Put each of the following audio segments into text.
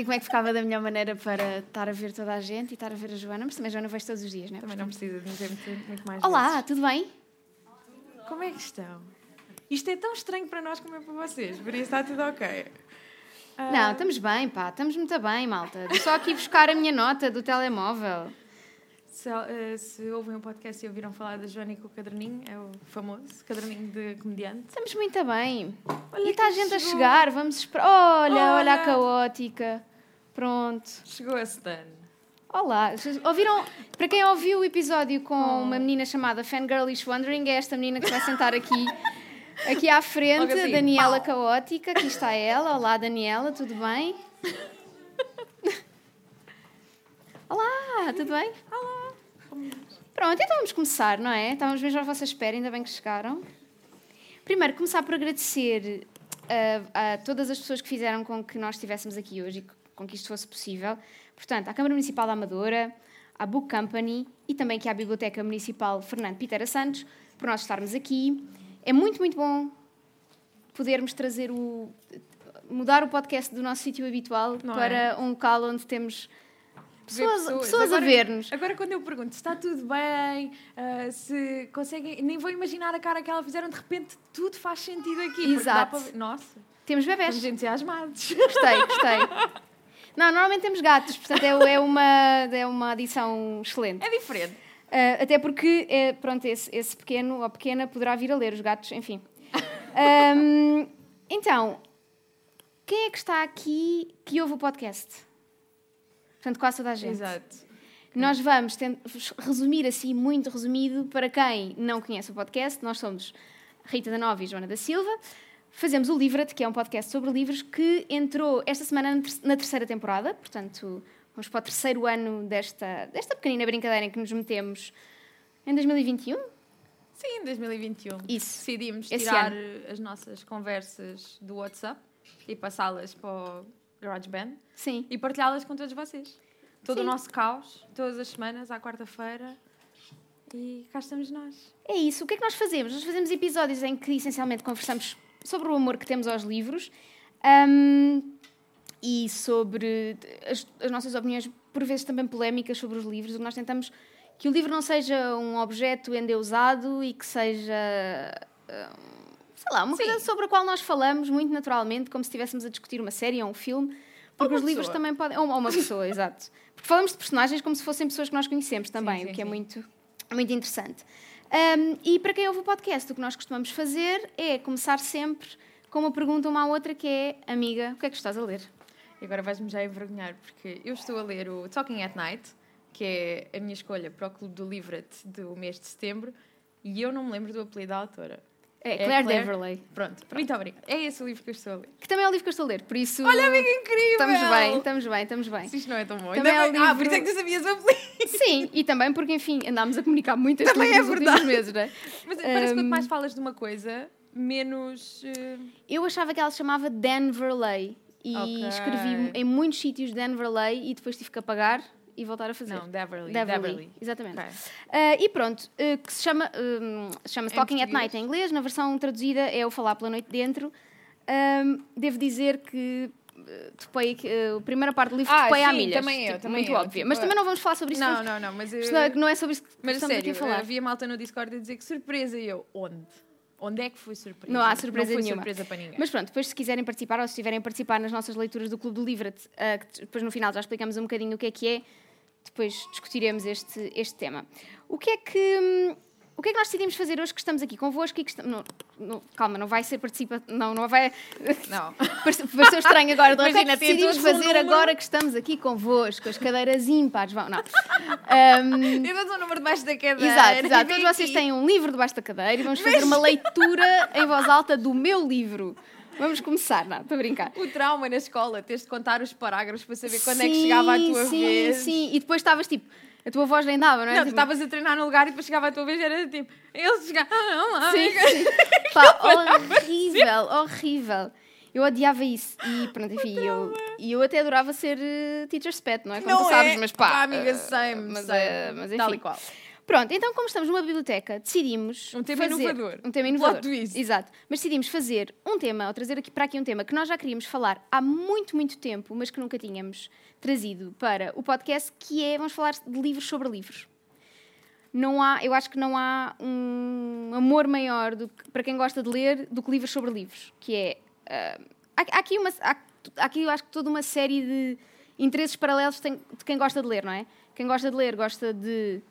aqui como é que ficava da melhor maneira para estar a ver toda a gente e estar a ver a Joana, mas também a Joana vejo todos os dias, não é? Também não precisa dizer muito, muito mais Olá, vezes. tudo bem? Como é que estão? Isto é tão estranho para nós como é para vocês, por isso está tudo ok. Ah, Não, estamos bem, pá, estamos muito bem, malta. Vou só aqui buscar a minha nota do telemóvel. Se, eh, se ouvem o podcast e ouviram falar da Joana com o caderninho, é o famoso caderninho de comediante. Estamos muito bem. Olha e está a gente a chegou. chegar, vamos esperar. Olha, olha, Olha. a caótica. Pronto. Chegou a Stan. Olá. Ouviram? Para quem ouviu o episódio com Oh. uma menina chamada Fangirlish Wondering, é esta menina que vai sentar aqui. Aqui à frente, assim, Daniela pau. Caótica, aqui está ela. Olá, Daniela, tudo bem? Olá, tudo bem? Olá. Pronto, então vamos começar, não é? Estávamos mesmo à vossa espera, ainda bem que chegaram. Primeiro, começar por agradecer a, a todas as pessoas que fizeram com que nós estivéssemos aqui hoje e que- com que isto fosse possível. Portanto, à Câmara Municipal da Amadora, à Book Company e também aqui à Biblioteca Municipal Fernando Pitera Santos, por nós estarmos aqui. É muito, muito bom podermos trazer o. mudar o podcast do nosso sítio habitual Não para é? um local onde temos pessoas, pessoas, a Agora- ver-nos. Agora, quando eu pergunto se está tudo bem, ah, se conseguem. Nem vou imaginar a cara que ela fizeram, de repente tudo faz sentido aqui. Exato. para Nossa, Temos bebés. estamos entusiasmados. Gostei, gostei. Não, normalmente temos gatos, portanto é, é uma, é uma adição excelente. É diferente. Ah, até porque, é, pronto, esse, esse pequeno ou pequena poderá vir a ler os gatos, enfim. Ahm, então, quem é que está aqui que ouve o podcast? Portanto, quase toda a gente. Exato. Nós vamos resumir assim, muito resumido, para quem não conhece o podcast. Nós somos Rita da Nova e Joana da Silva. Fazemos o Livra-te, que é um podcast sobre livros, que entrou esta semana na ter- na terceira temporada. Portanto, vamos para o terceiro ano desta, desta pequenina brincadeira em que nos metemos em 2021. Sim, em 2021. Isso. Decidimos Esse tirar ano. as nossas conversas do WhatsApp e passá-las para o GarageBand Sim. e partilhá-las com todos vocês. Todo Sim. o nosso caos, todas as semanas, à quarta-feira. E cá estamos nós. É isso. O que é que nós fazemos? Nós fazemos episódios em que essencialmente conversamos sobre o amor que temos aos livros hum, e sobre as, as nossas opiniões, por vezes também polémicas sobre os livros. O que nós tentamos que o livro não seja um objeto endeusado e que seja. hum, sei lá, uma Sim. coisa sobre a qual nós falamos muito naturalmente, como se estivéssemos a discutir uma série ou um filme. Porque os livros pessoa. também podem. Ou uma pessoa, exato. Porque falamos de personagens como se fossem pessoas que nós conhecemos também, sim, o que é sim. muito, muito interessante. Um, e para quem ouve o podcast, o que nós costumamos fazer é começar sempre com uma pergunta uma à outra que é Amiga, o que é que estás a ler? E agora vais-me já envergonhar, porque eu estou a ler o Talking at Night, que é a minha escolha para o Clube do Livret do mês de setembro, e eu não me lembro do apelido da autora. É, É Claire, Claire? Deverley. Pronto, muito obrigada. É esse o livro que eu estou a ler. Que também é o livro que eu estou a ler, por isso. Olha, amiga, incrível! Estamos bem, estamos bem, estamos bem. Se isto não é tão bom. Também é o bem- Ah, livro- por isso é que tu sabias o apelido. Sim, e também porque, enfim, andámos a comunicar muito este Também livro é verdade. meses, não é? Mas parece que quanto Um, mais falas de uma coisa, menos... eh, Eu achava que ela se chamava Denverley e Ok. escrevi em muitos sítios Denverley e depois tive que apagar e voltar a fazer. Não, Deverly. Deverly, Deverly. exatamente. Ah, e pronto, ah, que se chama, hum, chama-se Talking at? Night em inglês, na versão traduzida é o Falar pela Noite Dentro. Ahm, devo dizer que topei, ah, a primeira parte do livro Ah, topei à sim, milhas. também eu, tipo, também muito eu, óbvio. tipo, Mas também não vamos falar sobre isso. Não, não, não, mas... eh, senão é não é sobre isso que Mas estamos sério, aqui a falar. havia malta no Discord a dizer que surpresa e eu, onde? Onde é que foi surpresa? Não há surpresa não foi nenhuma. surpresa para ninguém. Mas pronto, depois se quiserem participar ou se estiverem a participar nas nossas leituras do Clube do Livro, que depois no final já explicamos um bocadinho o que é que é, depois discutiremos este, este tema. O que é que. hum, O que é que nós decidimos fazer hoje que estamos aqui convosco e que estamos. não- não- calma, não vai ser participa. Não, não vai. Não. Parece- Pareceu estranho agora. De Imagina, repente tem decidimos todos um fazer número. agora que estamos aqui convosco, as cadeiras ímpares. Vão, não. Eu dou o número debaixo da cadeira. Exato, exato. Todos vocês aqui. têm um livro debaixo da cadeira e vamos fazer uma leitura em voz alta do meu livro. Vamos começar, não, estou a brincar. O trauma na escola, tres de contar os parágrafos para saber quando é que chegava a tua sim, vez. Sim, e depois estavas tipo, a tua voz nem dava, não é? Não, tu Tipo, estavas a treinar no lugar e depois chegava a tua vez e era tipo, ele chegava, ah, não, Sim, amiga." sim. Pá, horrível, horrível. Eu odiava isso. E pronto, enfim, eu, e eu até adorava ser uh, teacher's pet, não é? Como Não tu sabes, é? mas pá. Pá, amiga, uh, same, mas, same. uh, mas enfim. Tal e qual. Pronto, então como estamos numa biblioteca, decidimos Um tema fazer... inovador. Um tema inovador. Plot twist. Exato. Mas decidimos fazer um tema, ou trazer aqui para aqui um tema que nós já queríamos falar há muito, muito tempo, mas que nunca tínhamos trazido para o podcast, que é, vamos falar de livros sobre livros. Não há, eu acho que não há um amor maior do que- para quem gosta de ler do que livros sobre livros, que é... ah, há, há aqui uma... Há, há aqui, eu acho que toda uma série de interesses paralelos de quem gosta de ler, não é? Quem gosta de ler gosta de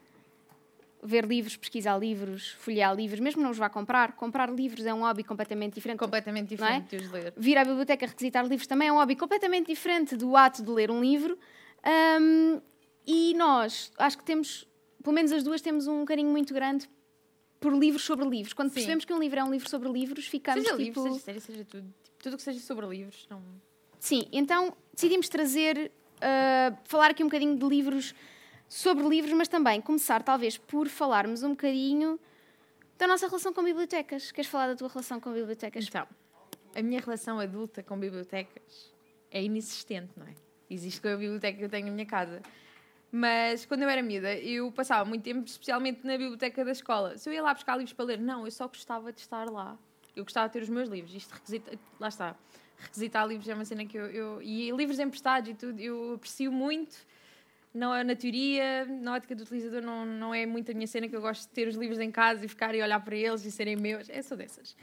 ver livros, pesquisar livros, folhear livros, mesmo não os vá comprar. Comprar livros é um hobby completamente diferente. Completamente é? diferente de os ler. Vir à biblioteca requisitar livros também é um hobby completamente diferente do ato de ler um livro. Ahm, e nós, acho que temos, pelo menos as duas, temos um carinho muito grande por livros sobre livros. Quando Sim. percebemos que um livro é um livro sobre livros, ficamos Seja tipo... livros, seja série, seja tudo. Tipo, tudo o que seja sobre livros. Não... Sim, então decidimos trazer, ah, falar aqui um bocadinho de livros, sobre livros, mas também começar talvez por falarmos um bocadinho da nossa relação com bibliotecas. Queres falar da tua relação com bibliotecas? Então, a minha relação adulta com bibliotecas é inexistente, não é? Existe com a biblioteca que eu tenho na minha casa. Mas quando eu era miúda, eu passava muito tempo, especialmente na biblioteca da escola. Se eu ia lá buscar livros para ler, não, eu só gostava de estar lá. Eu gostava de ter os meus livros. Isto requisita, lá está. Requisitar livros é uma cena que eu, eu. E livros emprestados e tudo, eu aprecio muito. Não é na teoria, na ótica do utilizador, não, não é muito a minha cena que eu gosto de ter os livros em casa e ficar e olhar para eles e serem meus. É só dessas.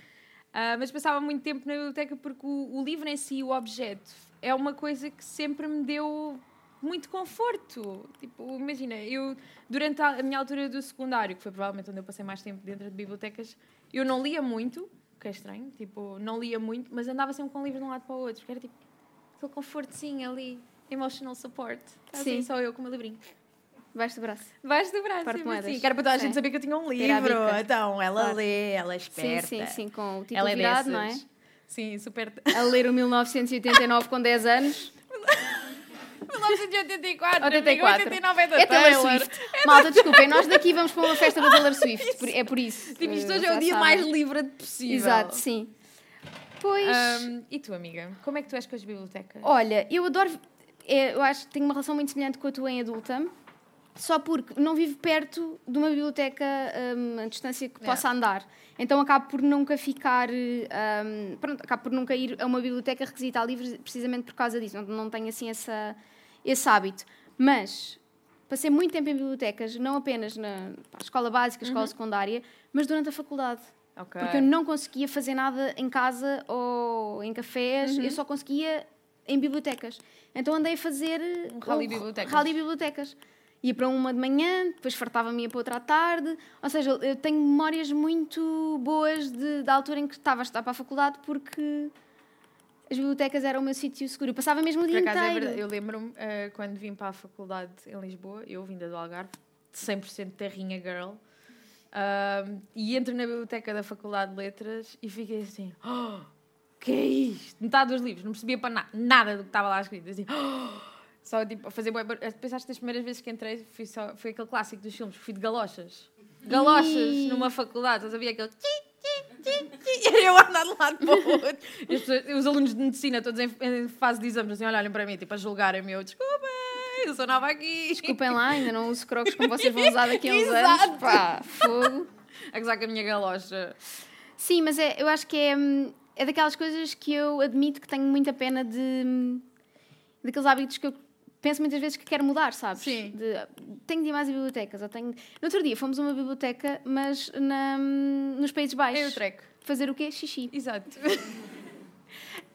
Ah, mas passava muito tempo na biblioteca porque o, o livro em si, o objeto, é uma coisa que sempre me deu muito conforto. Tipo, imagina, eu, durante a, a minha altura do secundário, que foi provavelmente onde eu passei mais tempo dentro de bibliotecas, eu não lia muito, que é estranho, tipo, não lia muito, mas andava sempre com livros de um lado para o outro, porque era tipo aquele confortozinho ali, emotional support. Tá Assim, Sim. só eu com o meu livrinho. Baixo do braço. Baixo do braço, Parte sempre moedas. assim. Que era para toda a Sim. gente saber que eu tinha um livro. Então, ela Claro. lê, ela é Sim, esperta. sim, sim, com o título Ela é virado, não é? Sim, super. A ler o 1989 com 10 anos. 1984. 84. 89 é da É Taylor Taylor. Swift. Malta, desculpem, nós daqui vamos para uma festa da Taylor Swift. por- É por isso. Tipo, isto Eh, hoje é o dia sabem. mais livre possível. Exato, sim. Pois. Ahm, e tu, amiga? Como é que tu és com as bibliotecas? Olha, eu adoro. É, eu acho que tenho uma relação muito semelhante com a tua em adulta, só porque não vivo perto de uma biblioteca hum, a distância que Yeah. possa andar. Então acabo por nunca ficar. hum, pronto, acabo por nunca ir a uma biblioteca requisitar livros precisamente por causa disso. Não, não tenho assim essa, esse hábito. Mas passei muito tempo em bibliotecas, não apenas na pá, escola básica, escola secundária, mas durante a faculdade. Ok. Porque eu não conseguia fazer nada em casa ou em cafés, Uhum. eu só conseguia em bibliotecas. Então andei a fazer Um rally bibliotecas. rally bibliotecas. Ia para uma de manhã, depois fartava-me ia para outra à tarde. Ou seja, eu tenho memórias muito boas de, da altura em que estava a estudar para a faculdade porque as bibliotecas eram o meu sítio seguro. Eu passava mesmo o Por dia acaso, é inteiro. verdade. Eu lembro-me eh, quando vim para a faculdade em Lisboa, eu vinda do Algarve, 100% terrinha girl, ahm, e entro na biblioteca da Faculdade de Letras e fiquei assim: oh, que é isto? Metade dos livros, não percebia para na nada do que estava lá escrito. Assim, "Oh!" só tipo, a fazer. bué bar- Pensaste das primeiras vezes que entrei, fui só, foi aquele clássico dos filmes, fui de galochas. Galochas Ih. numa faculdade, eu sabia aquele. E eu andar de lado para o outro. Os alunos de medicina, todos em, em fase de exames, assim, olharem para mim, tipo, a julgarem-me. Eu, desculpem, eu sou nova aqui. Desculpem lá, ainda não uso crocos como vocês vão usar daqui a uns Exato. anos. Pá, fogo. A gozar com a minha galocha. Sim, mas é, eu acho que é, hum, é daquelas coisas que eu admito que tenho muita pena de. daqueles hábitos que eu penso muitas vezes que quero mudar, sabes? Sim. De, tenho de ir mais a bibliotecas. Ou tenho... No outro dia fomos a uma biblioteca, mas na, nos Países Baixos. É o treco. Fazer o quê? Xixi. Exato.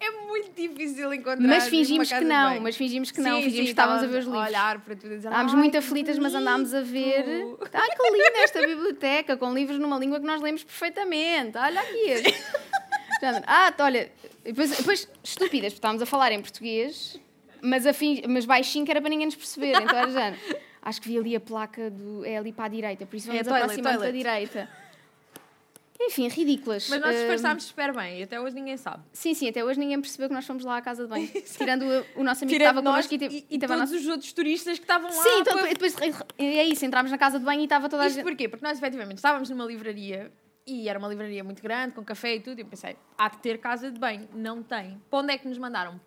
É muito difícil encontrar. Mas fingimos que não, mas fingimos que não, Sim, fingimos sim, que estávamos a ver os livros. olhar para tudo dizer, Estávamos "Ai, muito aflitas, mas andámos a ver. bonito." Ah, que linda esta biblioteca, com livros numa língua que nós lemos perfeitamente. Olha aqui. Género, ah, olha, depois, depois estúpidas, porque estávamos a falar em português, mas, a fin- mas baixinho que era para ninguém nos perceber. Então era já. Acho que vi ali a placa do. É ali para a direita, por isso É vamos toilet, aproximando para a toilet. direita. Enfim, ridículas. Mas nós Ah, disfarçámos super bem e até hoje ninguém sabe. Sim, sim, até hoje ninguém percebeu que nós fomos lá à casa de banho. Tirando o, o nosso amigo que Tirando estava nós connosco e, e, e estava a todos nossa- os outros turistas que estavam lá. Sim, então para- depois é isso, entramos na casa de banho e estava toda a Isto gente. porquê? Porque nós efetivamente estávamos numa livraria e era uma livraria muito grande, com café e tudo, e eu pensei, há de ter casa de banho. Não tem. Para onde é que nos mandaram?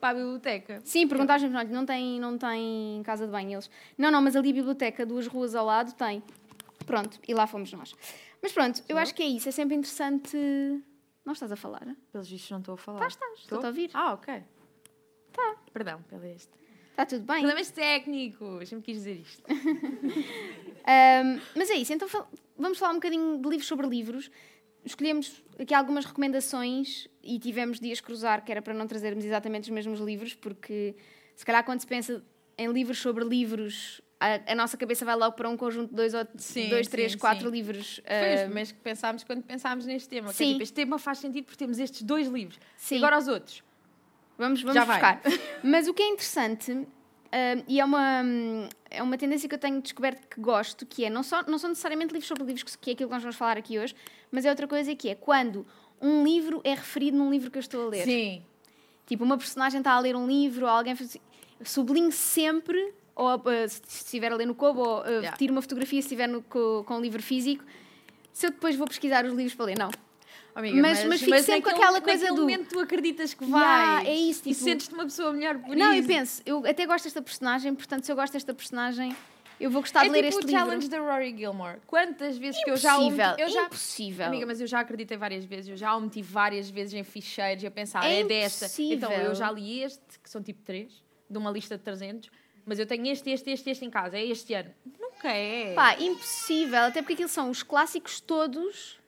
Para a biblioteca. Sim, perguntávamos, olha, não tem, não tem casa de banho eles. Não, não, mas ali a biblioteca, duas ruas ao lado, tem. Pronto, e lá fomos nós. Mas pronto, eu acho que é isso. É sempre interessante. Não estás a falar? Pelos vistos não estou a falar. Estás, estás. Estou-te a ouvir. Ah, ok. Tá. Perdão pelo este. Está tudo bem? Problemas técnicos. Sempre quis dizer isto. Um, mas é isso, então vamos falar um bocadinho de livros sobre livros. Escolhemos aqui algumas recomendações e tivemos dias cruzar, que era para não trazermos exatamente os mesmos livros, porque se calhar quando se pensa em livros sobre livros, a, a nossa cabeça vai logo para um conjunto de dois, ou Sim, dois três, sim, quatro sim. livros. Foi um, mas que pensámos quando pensámos neste tema. Sim. tipo, este tema faz sentido porque temos estes dois livros. Sim. E agora os outros. Vamos, vamos Já vai. buscar. Mas o que é interessante, hum, e é uma, hum, é uma tendência que eu tenho descoberto que gosto, que é, não, só, não são necessariamente livros sobre livros, que- é aquilo que nós vamos falar aqui hoje, mas é outra coisa que é quando um livro é referido num livro que eu estou a ler. Sim. Tipo, uma personagem está a ler um livro, ou alguém assim, sublinho sempre, ou uh, se estiver a ler no Kobo, ou uh, Yeah. tiro uma fotografia se estiver no, co- com o livro físico. Se eu depois vou pesquisar os livros para ler, não. Amiga, Mas- mas fico sempre com aquela coisa do- momento tu acreditas que Yeah, vais. é isso, E tipo- sentes-te uma pessoa melhor por Não, eu isso. penso, eu até gosto desta personagem, portanto, se eu gosto desta personagem, eu vou gostar é de ler tipo este o livro. challenge da Rory Gilmore. Quantas vezes que eu já o Impossível, eu já impossível. Amiga, mas eu já acreditei várias vezes, eu já o meti várias vezes em ficheiros e a pensar, É é, desta. Então, impossível. eu já li este, que são tipo três, de uma lista de 300, mas eu tenho este, este, este, este em casa, é este ano. Nunca é. Pá, impossível, até porque aquilo são os clássicos todos.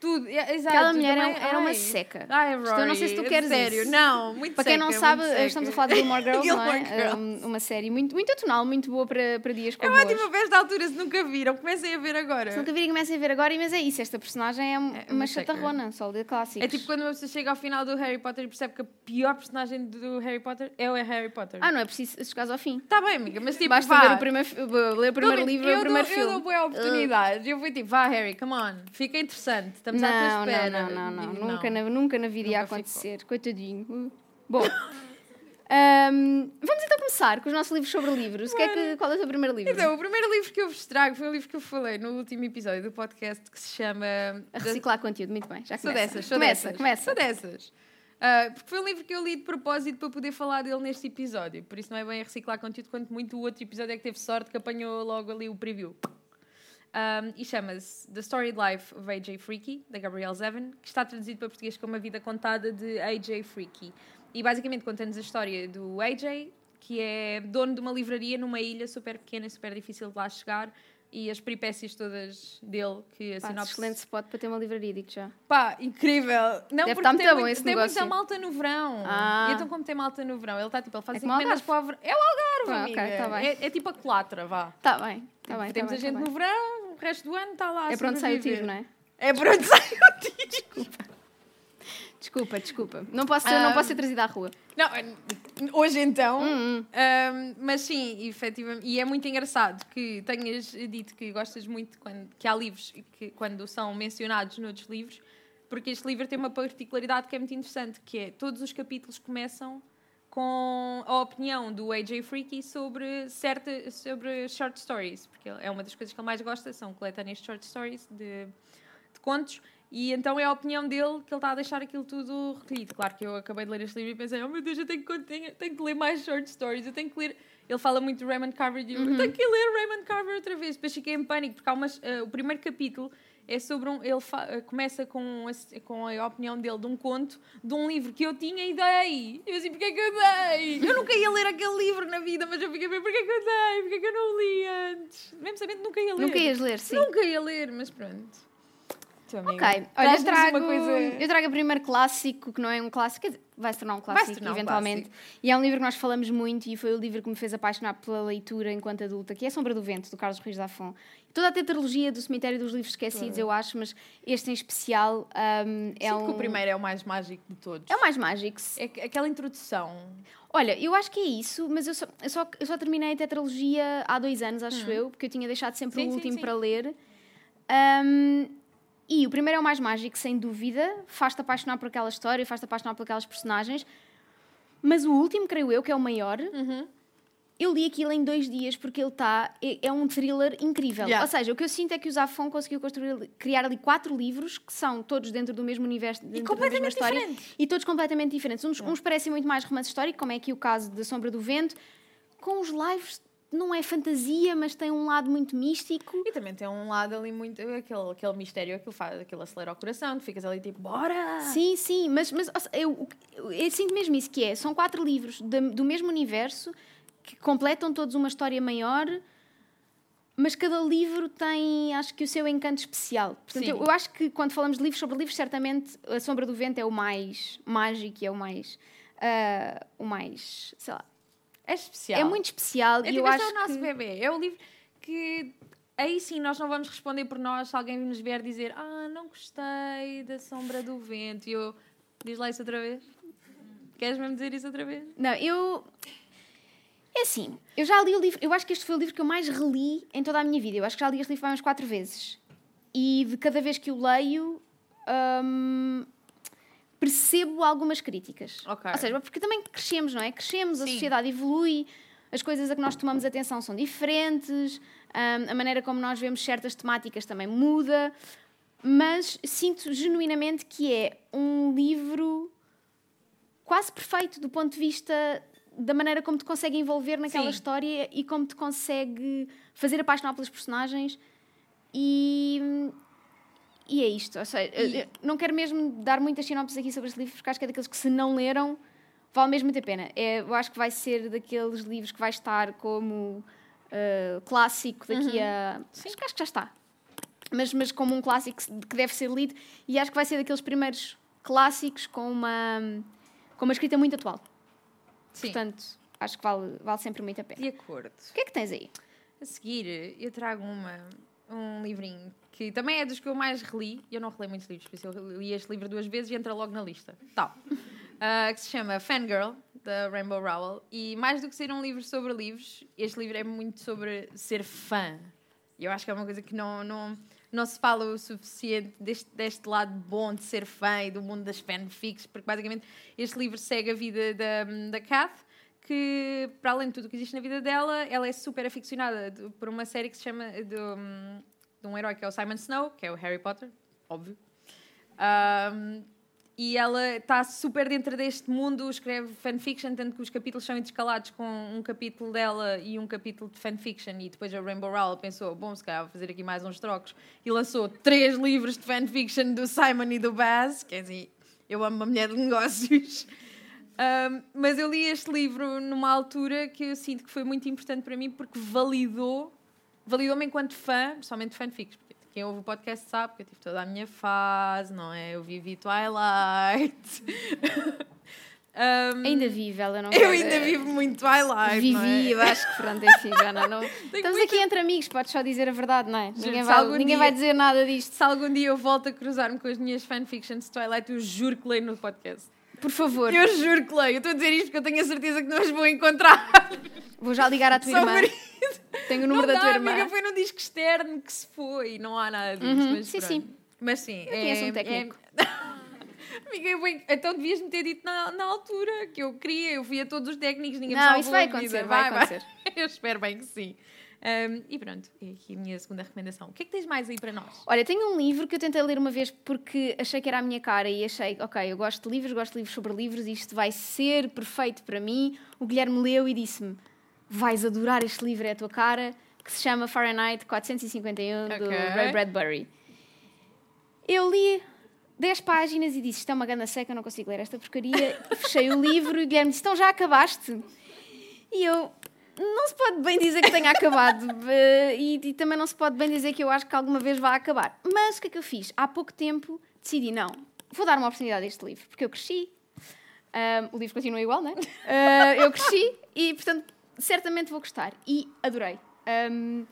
Tudo, é, exato. Aquela mulher também- é- era uma ai. seca. Ai, Rory, eu não sei se tu queres sério. isso. Não, muito Para quem seca, não sabe, seca. estamos a falar de Gilmore Girls, não Gilmore é? Girls. Um, uma série muito, muito atonal, muito boa para, para dias É como hoje. ótimo para esta altura, se nunca viram, comecem a ver agora. Se nunca virem, comecem a ver agora, mas é isso, esta personagem é um- É uma uma chatarrona, só de clássicos. É tipo quando uma pessoa chega ao final do Harry Potter e percebe que a pior personagem do Harry Potter é o Harry Potter. Ah, não é preciso chegares ao fim. Tá bem, amiga, mas tipo, Basta vá. ver o primeiro, ler o primeiro livro e o primeiro dou, filme. Eu dou boa oportunidade. Eu fui tipo, vá Harry, come on, fica interessante, estamos à Não, tua não, espera. não, não, não, Digo, Nunca, na, nunca na vida ia Nunca ficou. acontecer. Coitadinho. Uh. Bom, ahm, vamos então começar com os nossos livros sobre livros. Que é que, qual é o teu primeiro livro? Então, o primeiro livro que eu vos trago foi o livro que eu falei no último episódio do podcast que se chama... a reciclar conteúdo, muito bem. Já Sou começa. dessas, sou começa, dessas. começa. Sou dessas. Ah, porque foi um livro que eu li de propósito para poder falar dele neste episódio. Por isso não é bem a reciclar conteúdo, quanto muito o outro episódio é que teve sorte que apanhou logo ali o preview. Um, e chama-se The Storied Life of A.J. Freaky, da Gabrielle Zevin, que está traduzido para português como A Vida Contada de A.J. Freaky. E basicamente conta-nos a história do A.J., que é dono de uma livraria numa ilha super pequena e super difícil de lá chegar, e as peripécias todas dele, que a Pá, sinopse... excelente spot para ter uma livraria, digo já. Pá, incrível! Não, Deve porque estar muito tem, bom esse tem negócio. muita malta no verão. Ah. E então, como tem malta no verão, ele está tipo, ele faz É encomendas Algarve. para o verão. É o Algarve, Ah, amiga. ok, tá bem. é, é tipo a colatra, vá. Está bem, está bem. Temos tá a bem, gente tá no verão, o resto do ano está lá. a É para onde sai o tiro, não é? É para onde sai o tiro. Desculpa, desculpa. Não posso, ser, não Ah. posso ser trazida à rua. Não, hoje então. Hum, hum. Mas sim, efetivamente. E é muito engraçado que tenhas dito que gostas muito quando, que há livros que, quando são mencionados noutros livros, porque este livro tem uma particularidade que é muito interessante, que é todos os capítulos começam com a opinião do AJ Freaky sobre, certa, sobre short stories, porque é uma das coisas que ele mais gosta, são coletâneas de short stories, de, de contos, e então é a opinião dele que ele está a deixar aquilo tudo recolhido. Claro que eu acabei de ler este livro e pensei, oh meu Deus, eu tenho que, tenho, tenho que ler mais short stories, eu tenho que ler. Ele fala muito do Raymond Carver e eu Uhum. tenho que ler Raymond Carver outra vez. Depois fiquei em pânico, porque há umas, eh, o primeiro capítulo é sobre um. Ele fa- eh, começa com a, com a opinião dele de um conto de um livro que eu tinha e dei. Eu assim, porquê é que eu dei? Eu nunca ia ler aquele livro na vida, mas eu fiquei a ver, porquê é que eu dei? Porquê é que eu não o li antes? Mesmo sabendo nunca ia ler. Nunca ias ler, sim. Nunca ia ler, mas pronto. Amiga, Ok, olha, eu trago, coisa... eu trago o primeiro clássico, que não é um clássico, quer dizer, vai se tornar um clássico tornar um eventualmente. E é um livro que nós falamos muito e foi o livro que me fez apaixonar pela leitura enquanto adulta, que é A Sombra do Vento, do Carlos Ruiz Zafón. Toda a tetralogia do Cemitério dos Livros Esquecidos, eu acho, mas este em especial um, é Sinto um... que o primeiro é o mais mágico de todos. É o mais mágico. É que- aquela introdução. Olha, eu acho que é isso, mas eu só, eu só, eu só terminei a tetralogia há dois anos, acho eu, porque eu tinha deixado sempre Hum. Sim, o sim, último sim. para ler. Um, e o primeiro é o mais mágico, sem dúvida. Faz-te apaixonar por aquela história, faz-te apaixonar por aquelas personagens. Mas o último, creio eu, que é o maior, Uhum. Eu li aquilo em dois dias porque ele está. É, é um thriller incrível. Yeah. Ou seja, o que eu sinto é que o Zafon conseguiu construir, criar ali quatro livros que são todos dentro do mesmo universo, dentro da mesma completamente história. diferentes. E todos completamente diferentes. Uns, uns parecem muito mais romance histórico, como é aqui o caso da Sombra do Vento, com os lives não é fantasia, mas tem um lado muito místico. E também tem um lado ali muito. aquele, aquele mistério, aquilo, faz, aquilo acelera o coração, tu ficas ali tipo, bora! Sim, sim, mas, mas eu, eu, eu sinto mesmo isso, que é, são quatro livros do, do mesmo universo que completam todos uma história maior, mas cada livro tem, acho que, o seu encanto especial. Portanto, eu, eu, acho que quando falamos de livros sobre livros, certamente A Sombra do Vento é o mais mágico, é o mais. Uh, o mais. sei lá é especial. É muito especial. É, e eu tipo, acho é o nosso que... bebê. É o livro que aí sim nós não vamos responder por nós se alguém nos vier dizer ah, não gostei da sombra do vento. E eu, diz lá isso outra vez. Queres mesmo dizer isso outra vez? Não, eu... É assim, eu já li o livro, eu acho que este foi o livro que eu mais reli em toda a minha vida. Eu acho que já li este livro umas quatro vezes. E de cada vez que o leio, hum, percebo algumas críticas. Okay. Ou seja, porque também crescemos, não é? Crescemos, Sim. a sociedade evolui, as coisas a que nós tomamos atenção são diferentes, um, a maneira como nós vemos certas temáticas também muda, mas sinto genuinamente que é um livro quase perfeito do ponto de vista da maneira como te consegue envolver naquela Sim. história e como te consegue fazer apaixonar pelos personagens e e é isto. Ou seja, e... não quero mesmo dar muitas sinopses aqui sobre este livro, porque acho que é daqueles que, se não leram, vale mesmo muito a pena. É, eu acho que vai ser daqueles livros que vai estar como uh, clássico daqui uhum. a. Sim. Acho, acho que já está. Mas, mas como um clássico que deve ser lido, e acho que vai ser daqueles primeiros clássicos com uma, com uma escrita muito atual. Sim. Portanto, acho que vale, vale sempre muito a pena. De acordo. O que é que tens aí? A seguir, eu trago uma, um livrinho que também é dos que eu mais reli. Eu não reli muitos livros, por isso eu li este livro duas vezes e entra logo na lista. Tal. Uh, que se chama Fangirl, da Rainbow Rowell. E mais do que ser um livro sobre livros, este livro é muito sobre ser fã. E eu acho que é uma coisa que não, não, não se fala o suficiente deste, deste lado bom de ser fã e do mundo das fanfics, porque basicamente este livro segue a vida da, da Kath, que, para além de tudo o que existe na vida dela, ela é super aficionada por uma série que se chama. De, de um herói que é o Simon Snow, que é o Harry Potter, óbvio. Um, e ela está super dentro deste mundo, escreve fanfiction, tanto que os capítulos são intercalados com um capítulo dela e um capítulo de fanfiction. E depois a Rainbow Rowell pensou: bom, se calhar vou fazer aqui mais uns trocos. E lançou três livros de fanfiction do Simon e do Baz, que é assim, eu amo uma mulher de negócios. Um, mas eu li este livro numa altura que eu sinto que foi muito importante para mim porque validou validou-me enquanto fã, somente fanfics. Quem ouve o podcast sabe que eu tive toda a minha fase, não é? Eu vivi Twilight. Um, ainda vive, ela não Eu ainda vivo muito Twilight. Vivi, é? eu acho que pronto, enfim, Ana, não. Estamos aqui entre amigos, podes só dizer a verdade, não é? ninguém, vai, ninguém dia, vai dizer nada disto. Se algum dia eu volto a cruzar-me com as minhas fanfictions de Twilight, eu juro que leio no podcast. Por favor. Eu juro que leio. Eu estou a dizer isto porque eu tenho a certeza que não as vou encontrar. Vou já ligar à tua irmã. Tenho o número não da tua irmã. Amiga, foi no disco externo que se foi. Não há nada disso. Uhum. Mas sim, pronto. sim. Mas sim. Eu é, um técnico. É... Amiga, então devias-me ter dito na, na, altura que eu queria. Eu fui a todos os técnicos, ninguém não, me isso vai acontecer, vai, vai acontecer. Vai. Eu espero bem que sim. Um, e pronto, é aqui a minha segunda recomendação. O que é que tens mais aí para nós? Olha, tenho um livro que eu tentei ler uma vez porque achei que era a minha cara e achei, ok, eu gosto de livros, gosto de livros sobre livros isto vai ser perfeito para mim. O Guilherme leu e disse-me: vais adorar este livro, é a tua cara, que se chama Fahrenheit 451 okay. do Ray Bradbury. Eu li 10 páginas e disse: Isto é uma ganda seca, eu não consigo ler esta porcaria. Fechei o livro e o Guilherme disse: Então já acabaste? E eu, não se pode bem dizer que tenha acabado eh, e, e, também não se pode bem dizer que eu acho que alguma vez vai acabar. Mas o que é que eu fiz? Há pouco tempo decidi, não, vou dar uma oportunidade a este livro, porque eu cresci, um, o livro continua igual, não é? Uh, eu cresci e, portanto, certamente vou gostar. E adorei. Um,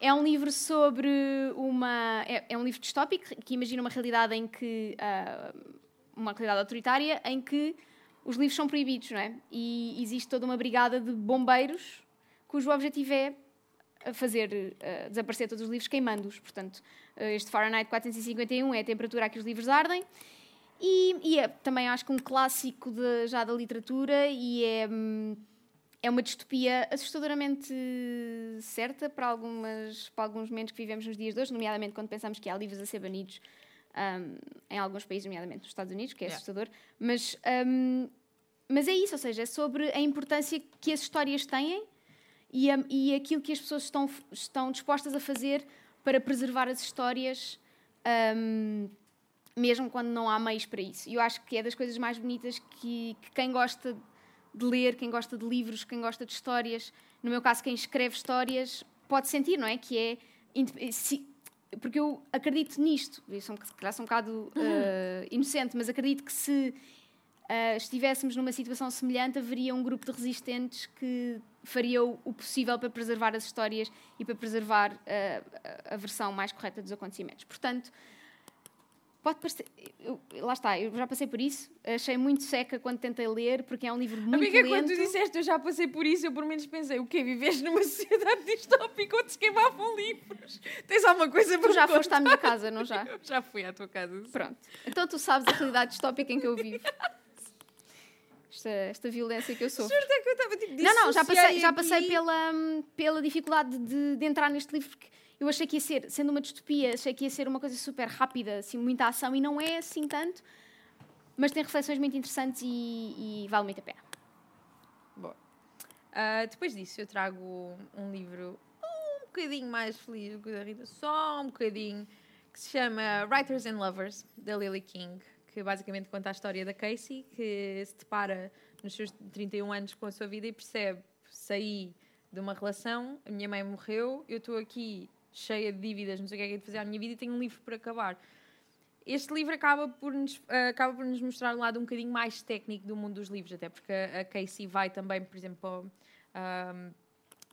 é um livro sobre uma. É, é, um livro distópico que imagina uma realidade em que. Uh, uma realidade autoritária em que os livros são proibidos, não é? E existe toda uma brigada de bombeiros cujo objetivo é fazer uh, desaparecer todos os livros queimando-os. Portanto, uh, este Fahrenheit 451 é a temperatura a que os livros ardem. E, e é também, acho que, um clássico de, já da literatura e é, hum, é uma distopia assustadoramente certa para, algumas, para alguns momentos que vivemos nos dias de hoje, nomeadamente quando pensamos que há livros a ser banidos um, em alguns países, nomeadamente nos Estados Unidos, que é yeah. assustador. Mas, um, mas é isso, ou seja, é sobre a importância que as histórias têm e, a, e aquilo que as pessoas estão, estão dispostas a fazer para preservar as histórias, um, mesmo quando não há meios para isso. E eu acho que é das coisas mais bonitas que, que quem gosta de ler, quem gosta de livros, quem gosta de histórias, no meu caso, quem escreve histórias, pode sentir, não é? Que é. Se, porque eu acredito nisto, eu sou, sou um bocado uh, inocente, mas acredito que se uh, estivéssemos numa situação semelhante, haveria um grupo de resistentes que faria o, o possível para preservar as histórias e para preservar uh, a versão mais correta dos acontecimentos. Portanto, pode parecer. Eu, lá está, eu já passei por isso, achei muito seca quando tentei ler, porque é um livro muito Amiga, lento. quando tu disseste eu já passei por isso, eu por menos pensei, o quê? Vives numa sociedade distópica onde se queimavam livros? Tens alguma coisa para Tu já me foste à contar? minha casa, não já? Eu já fui à tua casa. sim. Pronto. Então tu sabes a realidade distópica em que eu vivo. Esta, esta violência que eu sofro. Juro-te é que eu estava tipo Não, não, já passei, já passei pela, hum, pela dificuldade de, de entrar neste livro, porque eu achei que ia ser, sendo uma distopia, achei que ia ser uma coisa super rápida, assim, muita ação, e não é assim tanto, mas tem reflexões muito interessantes e, e vale muito a pena. Boa. Ah, depois disso, eu trago um livro um bocadinho mais feliz do que o da Rita, só um bocadinho, que se chama Writers and Lovers, da Lily King, que basicamente conta a história da Casey, que se depara nos seus 31 anos com a sua vida e percebe: saí de uma relação, a minha mãe morreu, eu estou aqui cheia de dívidas, não sei o que é que é de fazer à minha vida e tenho um livro para acabar. Este livro acaba por, nos, acaba por nos mostrar um lado um bocadinho mais técnico do mundo dos livros, até porque a Casey vai também, por exemplo, ahm,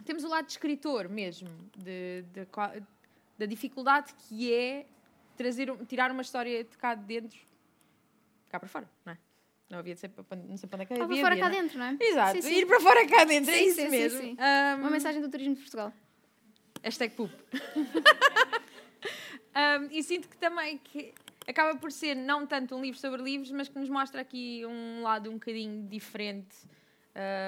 temos o lado de escritor mesmo, de, de da dificuldade que é trazer, um- tirar uma história de cá de dentro cá para fora, não é? Não havia de ser, para- não sei para onde é que havia, fora havia, cá não é? dentro, não é? Exato, Sim, sim. ir para fora cá dentro, é Sim, isso sim, sim, mesmo. Ahm, Uma mensagem do turismo de Portugal. Hashtag poop. Um, e sinto que também que acaba por ser não tanto um livro sobre livros, mas que nos mostra aqui um lado um bocadinho diferente.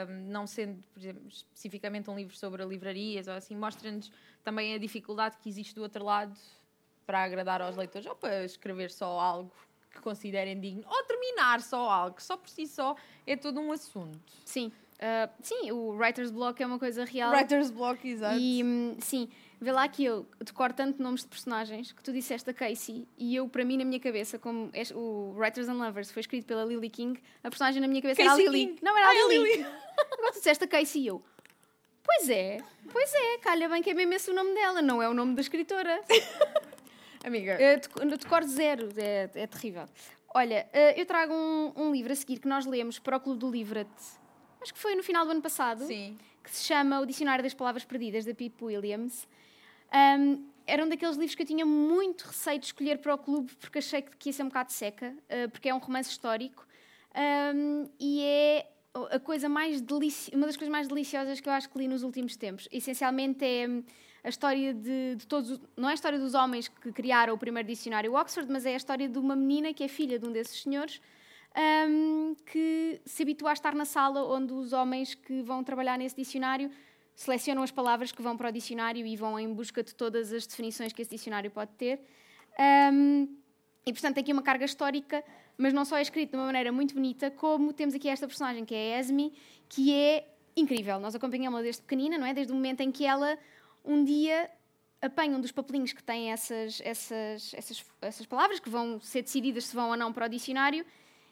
um, não sendo, por exemplo, especificamente um livro sobre livrarias ou assim, mostra-nos também a dificuldade que existe do outro lado para agradar aos leitores ou para escrever só algo que considerem digno ou terminar só algo, só por si só é todo um assunto. Sim. Ah, sim, o writer's block é uma coisa real. Writer's block, exato. E hum, sim, vê lá que eu decoro tanto nomes de personagens que tu disseste a Casey e eu, para mim, na minha cabeça, como este- o Writers and Lovers foi escrito pela Lily King, a personagem na minha cabeça era a Casey Lily. King. Não, era a Ai, a Lily. Lily. Agora tu disseste a Casey e eu. Pois é, pois é, calha bem que é mesmo esse o nome dela, não é o nome da escritora. Amiga, Eu dec- eu decoro zero, é, é terrível. Olha, eh, eu trago um, um livro a seguir que nós lemos para o Clube do Livret, acho que foi no final do ano passado sim. que se chama O Dicionário das Palavras Perdidas, da Pip Williams. Um, era um daqueles livros que eu tinha muito receio de escolher para o clube, porque achei que ia ser um bocado seca, uh, porque é um romance histórico. Um, e é a coisa mais delici- uma das coisas mais deliciosas que eu acho que li nos últimos tempos. Essencialmente é a história de, de todos, os- não é a história dos homens que criaram o primeiro dicionário Oxford, mas é a história de uma menina que é filha de um desses senhores, um, que se habitua a estar na sala onde os homens que vão trabalhar nesse dicionário selecionam as palavras que vão para o dicionário e vão em busca de todas as definições que esse dicionário pode ter. Um, e, portanto, tem aqui uma carga histórica, mas não só é escrito de uma maneira muito bonita, como temos aqui esta personagem, que é a Esme, que é incrível. Nós acompanhamos-la desde pequenina, não é? Desde o momento em que ela, um dia, apanha um dos papelinhos que tem essas, essas, essas, essas palavras, que vão ser decididas se vão ou não para o dicionário,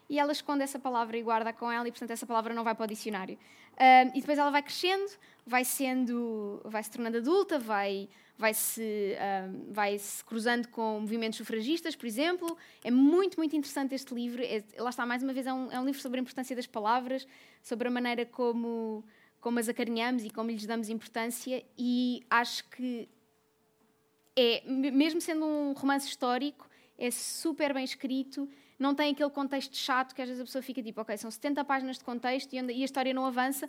e ela esconde essa palavra e guarda com ela, e, portanto, essa palavra não vai para o dicionário. Um, e depois ela vai crescendo, vai sendo, vai se tornando adulta, vai, vai se, um, vai se cruzando com movimentos sufragistas, por exemplo. É muito, muito interessante este livro. É, lá está, mais uma vez, é um, é um livro sobre a importância das palavras, sobre a maneira como, como as acarinhamos e como lhes damos importância, e acho que é, me- mesmo sendo um romance histórico, é super bem escrito, não tem aquele contexto chato que às vezes a pessoa fica tipo, ok, são 70 páginas de contexto e, a história não avança.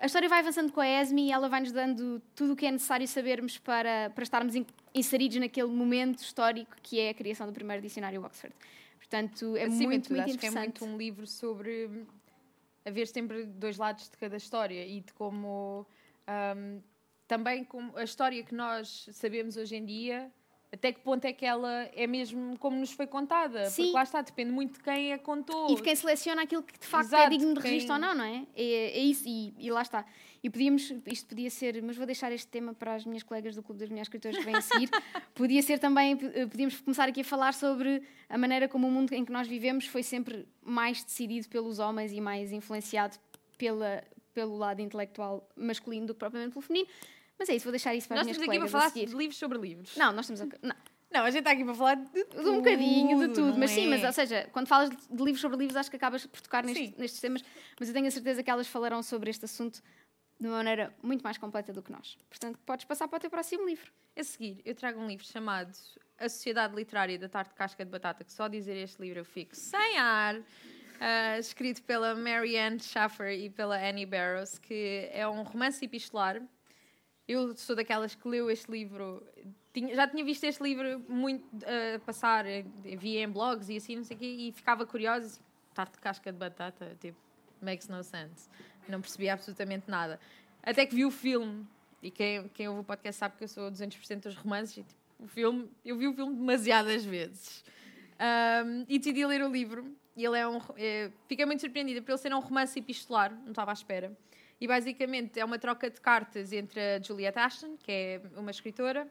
A história vai avançando com a Esme e ela vai-nos dando tudo o que é necessário sabermos para, para estarmos in- inseridos naquele momento histórico que é a criação do primeiro dicionário Oxford. Portanto, é Acima muito, tudo, muito acho que é interessante. muito um livro sobre hum, haver sempre dois lados de cada história e de como hum, também como a história que nós sabemos hoje em dia até que ponto é que ela é mesmo como nos foi contada. Sim. Porque lá está, depende muito de quem a contou. E de quem seleciona aquilo que de facto é Exato, digno de quem- registro ou não, não é? É, é isso, e, e lá está. E podíamos, isto podia ser, mas vou deixar este tema para as minhas colegas do Clube das Mulheres Escritoras que vêm a seguir. podia ser também, eh, podíamos começar aqui a falar sobre a maneira como o mundo em que nós vivemos foi sempre mais decidido pelos homens e mais influenciado pela, pelo lado intelectual masculino do que propriamente pelo feminino. Mas é isso, vou deixar isso para Nós as minhas estamos aqui para colegas falar de livros sobre livros. Não, nós estamos a... Não, Não, a gente está aqui para falar de tudo. de um bocadinho de tudo, mas sim, é? mas ou seja, quando falas de de livros sobre livros, acho que acabas por tocar nestes, Sim. nestes temas, mas eu tenho a certeza que elas falarão sobre este assunto de uma maneira muito mais completa do que nós. Portanto, podes passar para o teu próximo livro. A seguir, eu trago um livro chamado A Sociedade Literária da Tarte Casca de Batata, que só dizer este livro eu fico sem ar. ah, escrito pela Marianne Schaffer e pela Annie Barrows, que é um romance epistolar. Eu sou daquelas que leu este livro, tinha- já tinha visto este livro muito ah, passar, eh, via em blogs e assim, não sei o quê, e ficava curiosa, assim, tarte de casca de batata, tipo, makes no sense. Não percebia absolutamente nada. Até que vi o filme, e quem, quem ouve o podcast sabe que eu sou 200% dos romances, e, tipo, o filme, eu vi o filme demasiadas vezes. Um, e decidi ler o livro. E ele é um. É, fiquei muito surpreendida por ele ser um romance epistolar, não estava à espera. E basicamente é uma troca de cartas entre a Juliette Ashton, que é uma escritora,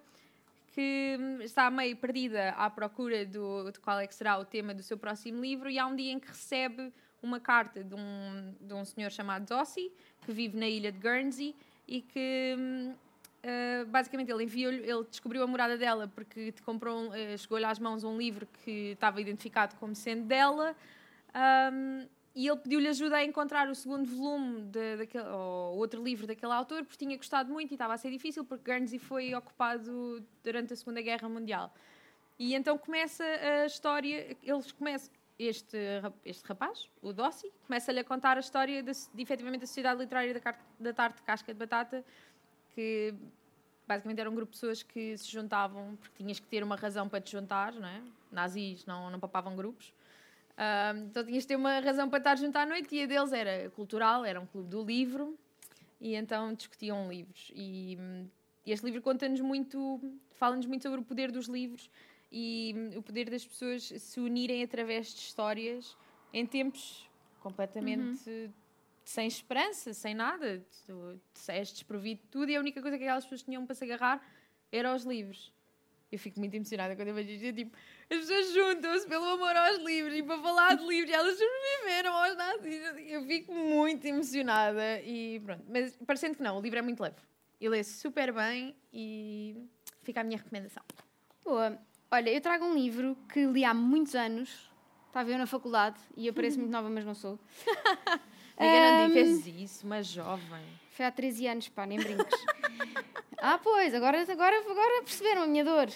que hum, está meio perdida à procura do, de qual é que será o tema do seu próximo livro, e há um dia em que recebe uma carta de um, de um senhor chamado Dossie, que vive na ilha de Guernsey, e que Uh, basicamente ele enviou-lhe, ele descobriu a morada dela porque comprou, um- uh, chegou-lhe às mãos um livro que estava identificado como sendo dela um, e ele pediu-lhe ajuda a encontrar o segundo volume de, daquele, ou outro livro daquele autor porque tinha gostado muito e estava a ser difícil porque Guernsey foi ocupado durante a Segunda Guerra Mundial e então começa a história eles começam este, este rapaz, o Dossi, começa-lhe a contar a história de, de efetivamente da Sociedade Literária da, da Tarte de Casca de Batata que basicamente era um grupo de pessoas que se juntavam porque tinhas que ter uma razão para te juntar, não é? Nazis não, não papavam grupos. Ahm, então tinhas de ter uma razão para estar junto à noite e a deles era cultural, era um clube do livro e então discutiam livros. E hum, este livro conta-nos muito, fala-nos muito sobre o poder dos livros e hum, o poder das pessoas se unirem através de histórias em tempos completamente sem esperança, sem nada. Tu, tu és desprovido de tudo e a única coisa que aquelas pessoas tinham para se agarrar era aos livros. Eu fico muito emocionada quando eu vejo isto. Tipo, as pessoas juntam-se pelo amor aos livros e para falar de livros e elas sobreviveram aos nazis. Eu fico muito emocionada e pronto. Mas parecendo que não, o livro é muito leve. E lê-se super bem e fica a minha recomendação. Boa. Olha, eu trago um livro que li há muitos anos. Estava eu na faculdade e eu pareço muito nova, mas não sou. Amiga, não digas isso, uma jovem. Foi há 13 anos, pá, nem brinques. ah, pois, agora, agora, agora perceberam a minha dor.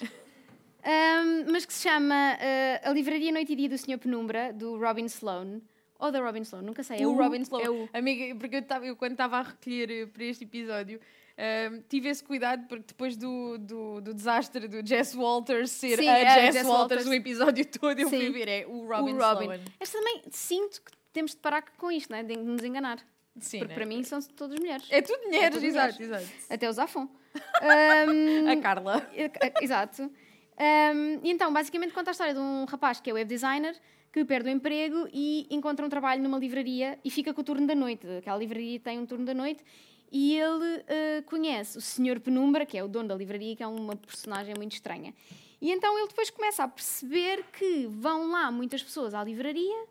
Ahm, mas que se chama ah, A Livraria Noite e Dia do Sr. Penumbra, do Robin Sloan. Ou da Robin Sloan, nunca sei. É o o Robin Sloan. É o... Amiga, porque eu, tava, eu quando estava a recolher eh, para este episódio, ehm, tive esse cuidado porque depois do, do, do desastre do Jess Walters ser Sim, a é, Jess, Jess Walters Walters. o episódio todo, eu fui Sim. ver, é o Robin, o Robin. Sloan. Esta também sinto que temos de parar com isto, não é? De nos enganar. Sim, Porque né? para mim são todas mulheres. É tudo mulheres, tudo exato, mulheres. exato. Até o Zafon. Ahm, A Carla. Eh, Exato. Um, e então, basicamente, conta a história de um rapaz que é web designer que perde o emprego e encontra um trabalho numa livraria e fica com o turno da noite. Aquela livraria tem um turno da noite e ele eh, conhece o Sr. Penumbra, que é o dono da livraria, que é uma personagem muito estranha. E então ele depois começa a perceber que vão lá muitas pessoas à livraria,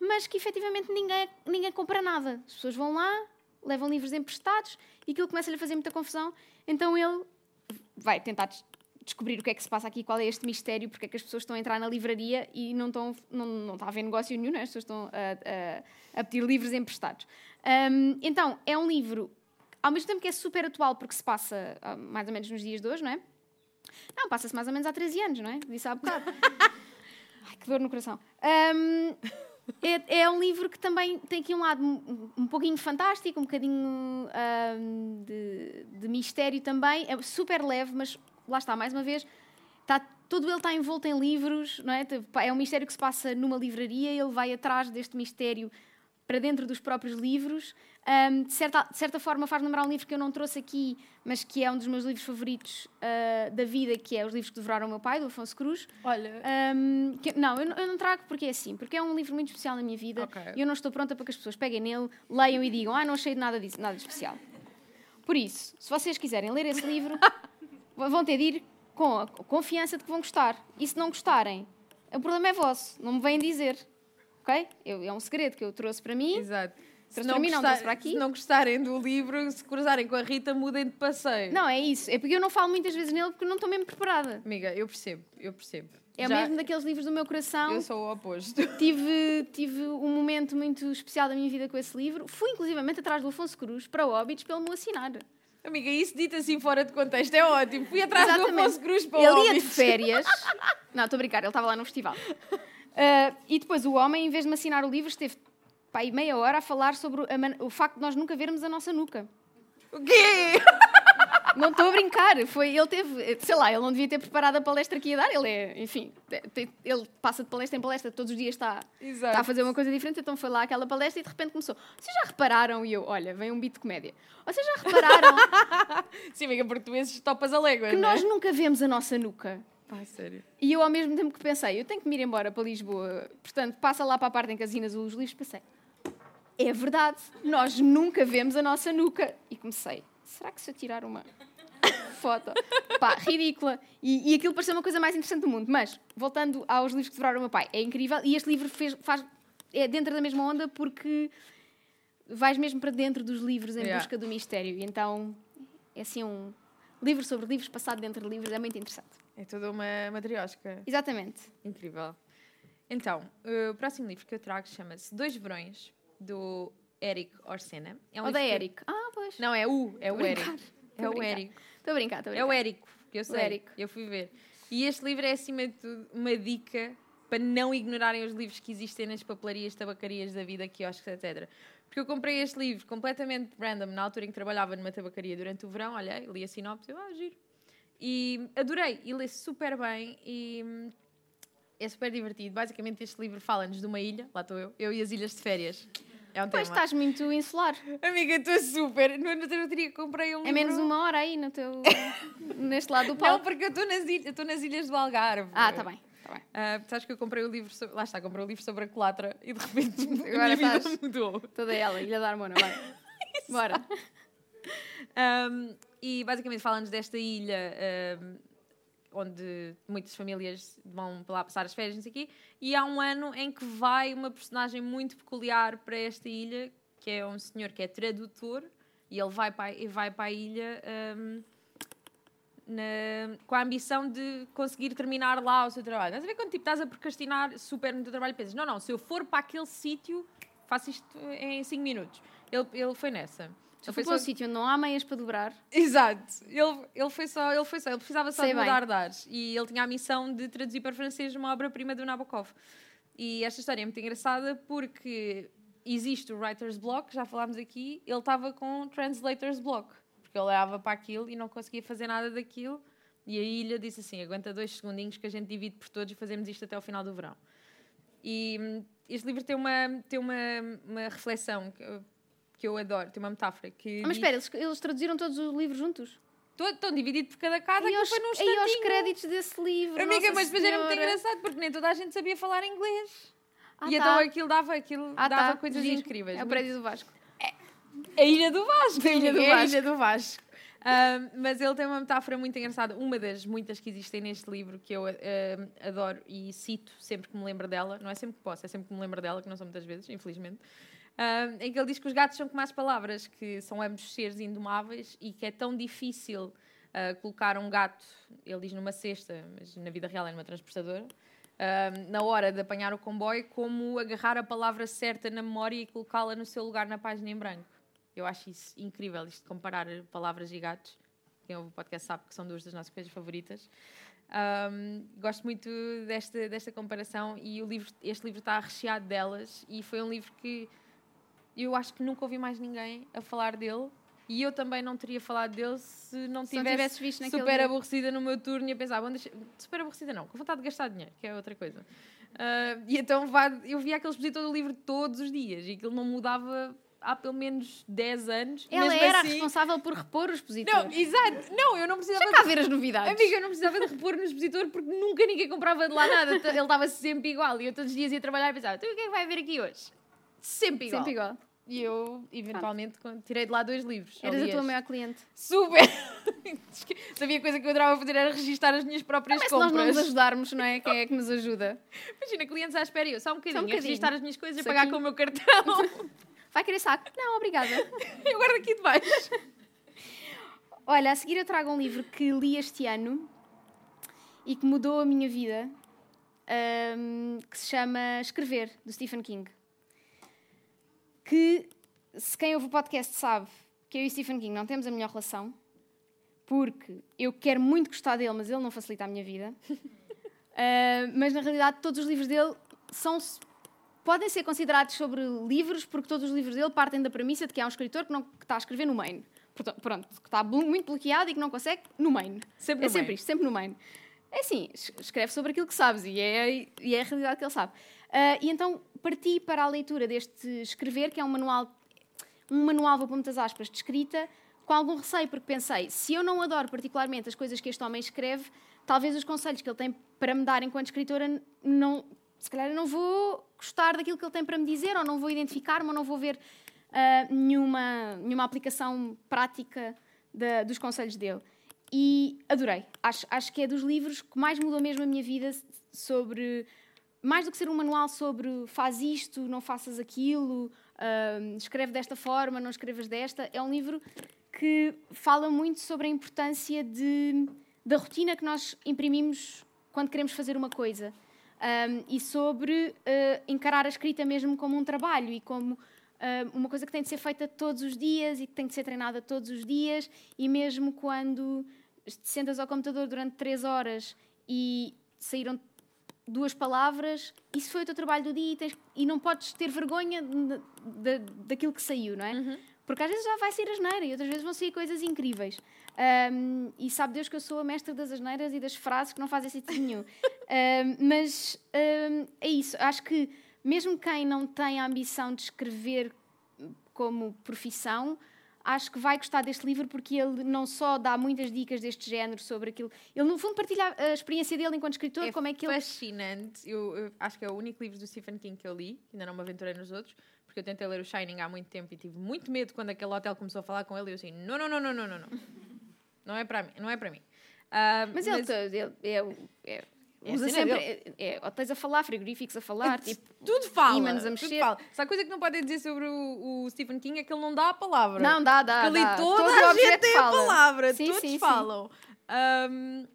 mas que efetivamente ninguém, ninguém compra nada. As pessoas vão lá, levam livros emprestados e aquilo começa-lhe a fazer muita confusão. Então ele vai tentar des- descobrir o que é que se passa aqui, qual é este mistério, porque é que as pessoas estão a entrar na livraria e não, estão, não, não está a haver negócio nenhum, né? as pessoas estão a, a- a pedir livros emprestados. Hum, então, é um livro, ao mesmo tempo que é super atual, porque se passa ah, mais ou menos nos dias de hoje, não é? Não, passa-se mais ou menos há 13 anos, não é? Disse há bocado. Ai, que dor no coração. Hum, é, é um livro que também tem aqui um lado um, um pouquinho fantástico, um bocadinho hum, de, de mistério também. É super leve, mas lá está, mais uma vez, está, todo ele está envolto em livros, não é? É um mistério que se passa numa livraria, ele vai atrás deste mistério para dentro dos próprios livros. Um, de, certa, de certa forma faz lembrar um livro que eu não trouxe aqui, mas que é um dos meus livros favoritos uh, da vida, que é Os Livros que Devoraram o Meu Pai, do Afonso Cruz. Olha. Um, que, não, eu, eu, não trago porque é assim, porque é um livro muito especial na minha vida okay. e eu não estou pronta para que as pessoas peguem nele, leiam e digam, ah, não achei nada disso, nada de especial. Por isso, se vocês quiserem ler esse livro, vão ter de ir com a confiança de que vão gostar. E se não gostarem, o problema é vosso, não me vêm dizer. Ok? Eu, é um segredo que eu trouxe para mim. Exato. Se para aqui. se não gostarem do livro, se cruzarem com a Rita, mudem de passeio. Não, é isso. É porque eu não falo muitas vezes nele porque não estou mesmo preparada. Amiga, eu percebo, eu percebo. É Já... mesmo daqueles livros do meu coração. Eu sou o oposto. Tive, tive um momento muito especial da minha vida com esse livro. Fui inclusivamente atrás do Afonso Cruz para o para ele me assinar. Amiga, isso dito assim fora de contexto é ótimo. Fui atrás Exatamente. do Afonso Cruz para o Ele ia de férias. não, estou a brincar, ele estava lá no festival. Uh, e depois o homem, em vez de me assinar o livro, esteve pá, meia hora a falar sobre a, o facto de nós nunca vermos a nossa nuca. O quê? Não estou a brincar. Foi, ele teve, sei lá, ele não devia ter preparado a palestra que ia dar. Ele é, enfim, ele passa de palestra em palestra, todos os dias está, está a fazer uma coisa diferente. Então foi lá aquela palestra e de repente começou. Vocês já repararam? E eu, olha, vem um beat de comédia. Vocês já repararam? Sim, porque tu esses topas a légua. Que nós é? nunca vemos a nossa nuca. Pai, sério. E eu, ao mesmo tempo que pensei, eu tenho que me ir embora para Lisboa, portanto, passa lá para a parte em que as os livros, pensei, é verdade, nós nunca vemos a nossa nuca. E comecei, será que se eu tirar uma foto, pá, ridícula. E, e aquilo pareceu uma coisa mais interessante do mundo. Mas, voltando aos livros que devoraram o meu pai, é incrível. E este livro fez, faz, é dentro da mesma onda porque vais mesmo para dentro dos livros em yeah. busca do mistério. E então, é assim um livro sobre livros passado dentro de livros, é muito interessante. É toda uma matriosca. Exatamente. Incrível. Então, o próximo livro que eu trago chama-se Dois Verões, do Eric Orsena. É um Ou da Eric. Ah, pois. Não, é o, é o Eric. É o Eric. Estou a brincar, estou a brincar. É o Érico, que eu sei. Érico. Eu fui ver. E este livro é, acima de tudo, uma dica para não ignorarem os livros que existem nas papelarias, tabacarias da vida, quiosques, etc. Porque eu comprei este livro completamente random, na altura em que trabalhava numa tabacaria durante o verão, olhei, li a sinopse, eu, ah, giro. E adorei, e lê super bem, e hum, é super divertido. Basicamente, este livro fala-nos de uma ilha, lá estou eu, eu e as ilhas de férias. É um pois tema. estás muito insular. Amiga, estou super. No outro dia comprei um. É menos uma hora aí no teu. neste lado do palco. Não, porque eu estou nas, ilhas, nas ilhas do Algarve. Ah, está bem. Tá bem. Uh, sabes que eu comprei o livro sobre... Lá está, comprei o livro sobre a colatra e de repente Agora a minha vida mudou. Toda ela, Ilha da Harmona, vai. Bora. Um, e basicamente falamos desta ilha um, onde muitas famílias vão lá passar as férias, não sei quê, e há um ano em que vai uma personagem muito peculiar para esta ilha, que é um senhor que é tradutor, e ele vai para, vai para a ilha um, na, com a ambição de conseguir terminar lá o seu trabalho. Estás a ver quando tipo, estás a procrastinar super no teu trabalho e pensas, não, não, se eu for para aquele sítio, faço isto em 5 minutos. Ele, ele foi nessa. Ele foi para um sítio onde não há meias para dobrar. Exato. Ele, ele foi só, ele foi só, ele precisava só Sei de mudar de ares. E ele tinha a missão de traduzir para francês uma obra-prima do Nabokov. E esta história é muito engraçada porque existe o writer's block, já falámos aqui, ele estava com translator's block, porque ele olhava para aquilo e não conseguia fazer nada daquilo. E a ilha disse assim: aguenta dois segundinhos que a gente divide por todos e fazemos isto até ao final do verão. E hum, este livro tem uma, tem uma, uma reflexão que eu adoro, tem uma metáfora que. Ah, mas espera, eles, eles traduziram todos os livros juntos? Estão divididos por cada casa, e aos, foi num E aos créditos desse livro. Amiga, mas depois era muito engraçado porque nem toda a gente sabia falar inglês. Ah, e tá. então aquilo dava, aquilo ah, dava tá. coisas Giro. incríveis. É o prédio do Vasco. É. A Ilha do Vasco. A Ilha do Vasco. É a Ilha do Vasco. Um, mas ele tem uma metáfora muito engraçada, uma das muitas que existem neste livro que eu adoro e cito sempre que me lembro dela. Não é sempre que posso, é sempre que me lembro dela, que não são muitas vezes, infelizmente em que ele diz que os gatos são como as palavras, que são ambos seres indomáveis e que é tão difícil uh, colocar um gato, ele diz numa cesta, mas na vida real é numa transportadora, uh, na hora de apanhar o comboio, como agarrar a palavra certa na memória e colocá-la no seu lugar na página em branco. Eu acho isso incrível, isto de comparar palavras e gatos. Quem ouve o podcast sabe que são duas das nossas coisas favoritas. Um, gosto muito desta, desta comparação e o livro, este livro está recheado delas e foi um livro que eu acho que nunca ouvi mais ninguém a falar dele. E eu também não teria falado dele se não se tivesse visto super dia. aborrecida no meu turno e a pensar, bom, deixa... super aborrecida não, com vontade de gastar dinheiro, que é outra coisa. Uh, e então eu via aquele expositor do livro todos os dias e aquilo não mudava há pelo menos 10 anos. Ela era assim- responsável por repor o expositor. Não, exato. Não, eu não precisava Deixa cá ver as novidades. Amiga, eu não precisava de repor no expositor porque nunca ninguém comprava de lá nada. Ele estava sempre igual. E eu todos os dias ia trabalhar e pensava, então o que é que vai haver aqui hoje? Sempre igual. Sempre igual. E eu, eventualmente, con- tirei de lá dois livros. Eras a tua maior cliente. Super! Sabia coisa que eu adorava fazer era registar as minhas próprias Mas se nós não compras. nos ajudarmos, não é? Quem é que nos ajuda? Imagina, clientes à espera eu, só um bocadinho, a bocadinho. registar as minhas coisas e pagar aqui. com o meu cartão. Vai querer saco? Não, obrigada. eu guardo aqui debaixo. Olha, a seguir eu trago um livro que li este ano e que mudou a minha vida, ahm, que se chama Escrever, do Stephen King. Que, se quem ouve o podcast sabe que eu e Stephen King não temos a melhor relação, porque eu quero muito gostar dele, mas ele não facilita a minha vida. Ah, mas na realidade, todos os livros dele são podem ser considerados sobre livros, porque todos os livros dele partem da premissa de que há um escritor que, não, que está a escrever no main. Portanto, pronto, que está muito bloqueado e que não consegue no main. Sempre é no sempre main. isto, sempre no main. É assim, es- escreve sobre aquilo que sabes e é, e é a realidade que ele sabe. Ah, e então parti para a leitura deste escrever, que é um manual, um manual, vou pôr muitas aspas, de escrita, com algum receio, porque pensei, se eu não adoro particularmente as coisas que este homem escreve, talvez os conselhos que ele tem para me dar enquanto escritora não, se calhar eu não vou gostar daquilo que ele tem para me dizer, ou não vou identificar-me, ou não vou ver ah, nenhuma, nenhuma aplicação prática da- dos conselhos dele. E adorei. Acho, acho que é dos livros que mais mudou mesmo a minha vida sobre. Mais do que ser um manual sobre faz isto, não faças aquilo, ah, escreve desta forma, não escrevas desta. É um livro que fala muito sobre a importância de, da rotina que nós imprimimos quando queremos fazer uma coisa. Um, e sobre uh, encarar a escrita mesmo como um trabalho e como uh, uma coisa que tem de ser feita todos os dias e que tem de ser treinada todos os dias e mesmo quando te sentas ao computador durante três horas e saíram duas palavras, isso foi o teu trabalho do dia e, tens- e não podes ter vergonha de- de- daquilo que saiu, não é? Porque às vezes já vai sair asneira e outras vezes vão sair coisas incríveis. Um, e sabe Deus que eu sou a mestra das asneiras e das frases que não fazem sentido nenhum. Um, mas um, é isso. Acho que mesmo quem não tem a ambição de escrever como profissão, acho que vai gostar deste livro porque ele não só dá muitas dicas deste género sobre aquilo. Ele, no fundo, partilha a experiência dele enquanto escritor, como é que ele. fascinante. Eu, eu acho que é o único livro do Stephen King que eu li, ainda não me aventurei nos outros, porque eu tentei ler o Shining há muito tempo e tive muito medo quando aquele hotel começou a falar com ele e eu assim, não, não, não, não, não, não, não. Não é para mim, não é para mim. Ah, Mas ele, te- ele é, é, É a usa sempre. É, é, a falar, frigoríficos a falar, tipo. tudo fala. ímãs a tudo mexer. fala. Se há coisa que não podem dizer sobre o, o Stephen King é que ele não dá a palavra. Não, dá, dá. Ali dá. toda Todo a gente tem fala. a palavra, Sim, todos sim, sim. falam. Ahm,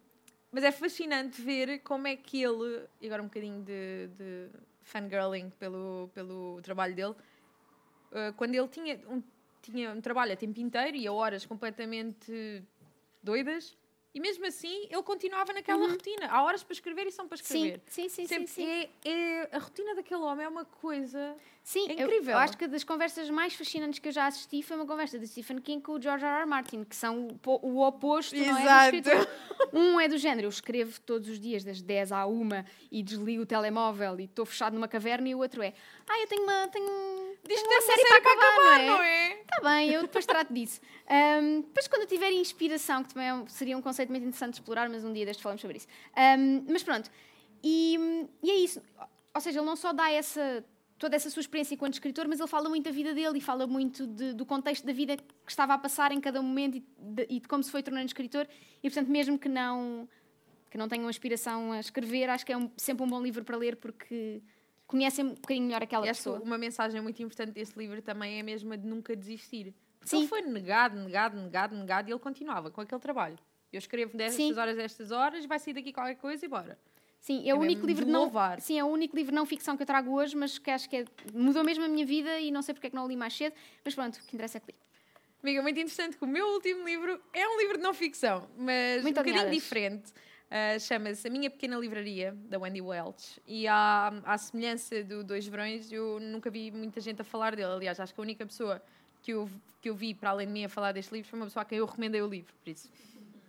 mas é fascinante ver como é que ele, e agora um bocadinho de, de fangirling pelo, pelo trabalho dele, ah, quando ele tinha um, tinha um trabalho a tempo inteiro e a horas completamente doidas, e mesmo assim ele continuava naquela rotina. Há horas para escrever e são para Uhum. Sim, escrever. sim, sim, sim. Sempre sim. É, é- a rotina daquele homem é uma coisa. Sim, É eu- incrível. Eu, acho que das conversas mais fascinantes que eu já assisti foi uma conversa de Stephen King com o George R. R. Martin, que são o, o oposto, não é? Exato. do escritor. Um é do género, eu escrevo todos os dias, das 10 à 1 e desligo o telemóvel e estou fechado numa caverna, e o outro é, ah, eu tenho uma, tenho, Diz tenho uma tem série, para acabar, não é? é? Está bem, eu depois trato disso. Ahm, depois, quando eu tiver inspiração, que também é um- seria um conceito muito interessante de explorar, mas um dia deste falamos sobre isso. Ahm, mas pronto, e, e é isso. Ou seja, ele não só dá essa, toda essa sua experiência enquanto escritor, mas ele fala muito da vida dele e fala muito de- do contexto da vida que estava a passar em cada momento e de, e de como se foi tornando escritor. E, portanto, mesmo que não, que não tenham aspiração a escrever, acho que é um- sempre um bom livro para ler porque conhecem um bocadinho melhor aquela acho pessoa. uma mensagem muito importante desse livro também é a mesma de nunca desistir. Porque Sim. ele foi negado, negado, negado, negado e ele continuava com aquele trabalho. Eu escrevo destas Sim. horas, destas horas, vai sair daqui qualquer coisa e bora. Sim, é, É o único livro de não, louvar. sim, é o único livro não ficção que eu trago hoje, mas que acho que é- mudou mesmo a minha vida e não sei porque é que não o li mais cedo, mas pronto, o que interessa é que li. Amiga, muito interessante que o meu último livro é um livro de não ficção, mas Muito um bocadinho diferente. Ah, Chama-se A Minha Pequena Livraria, da Wendy Welch. E à, à semelhança do Dois Verões, eu nunca vi muita gente a falar dele. Aliás, acho que a única pessoa que eu, que eu vi, para além de mim, a falar deste livro foi uma pessoa a quem eu recomendei o livro. Por isso,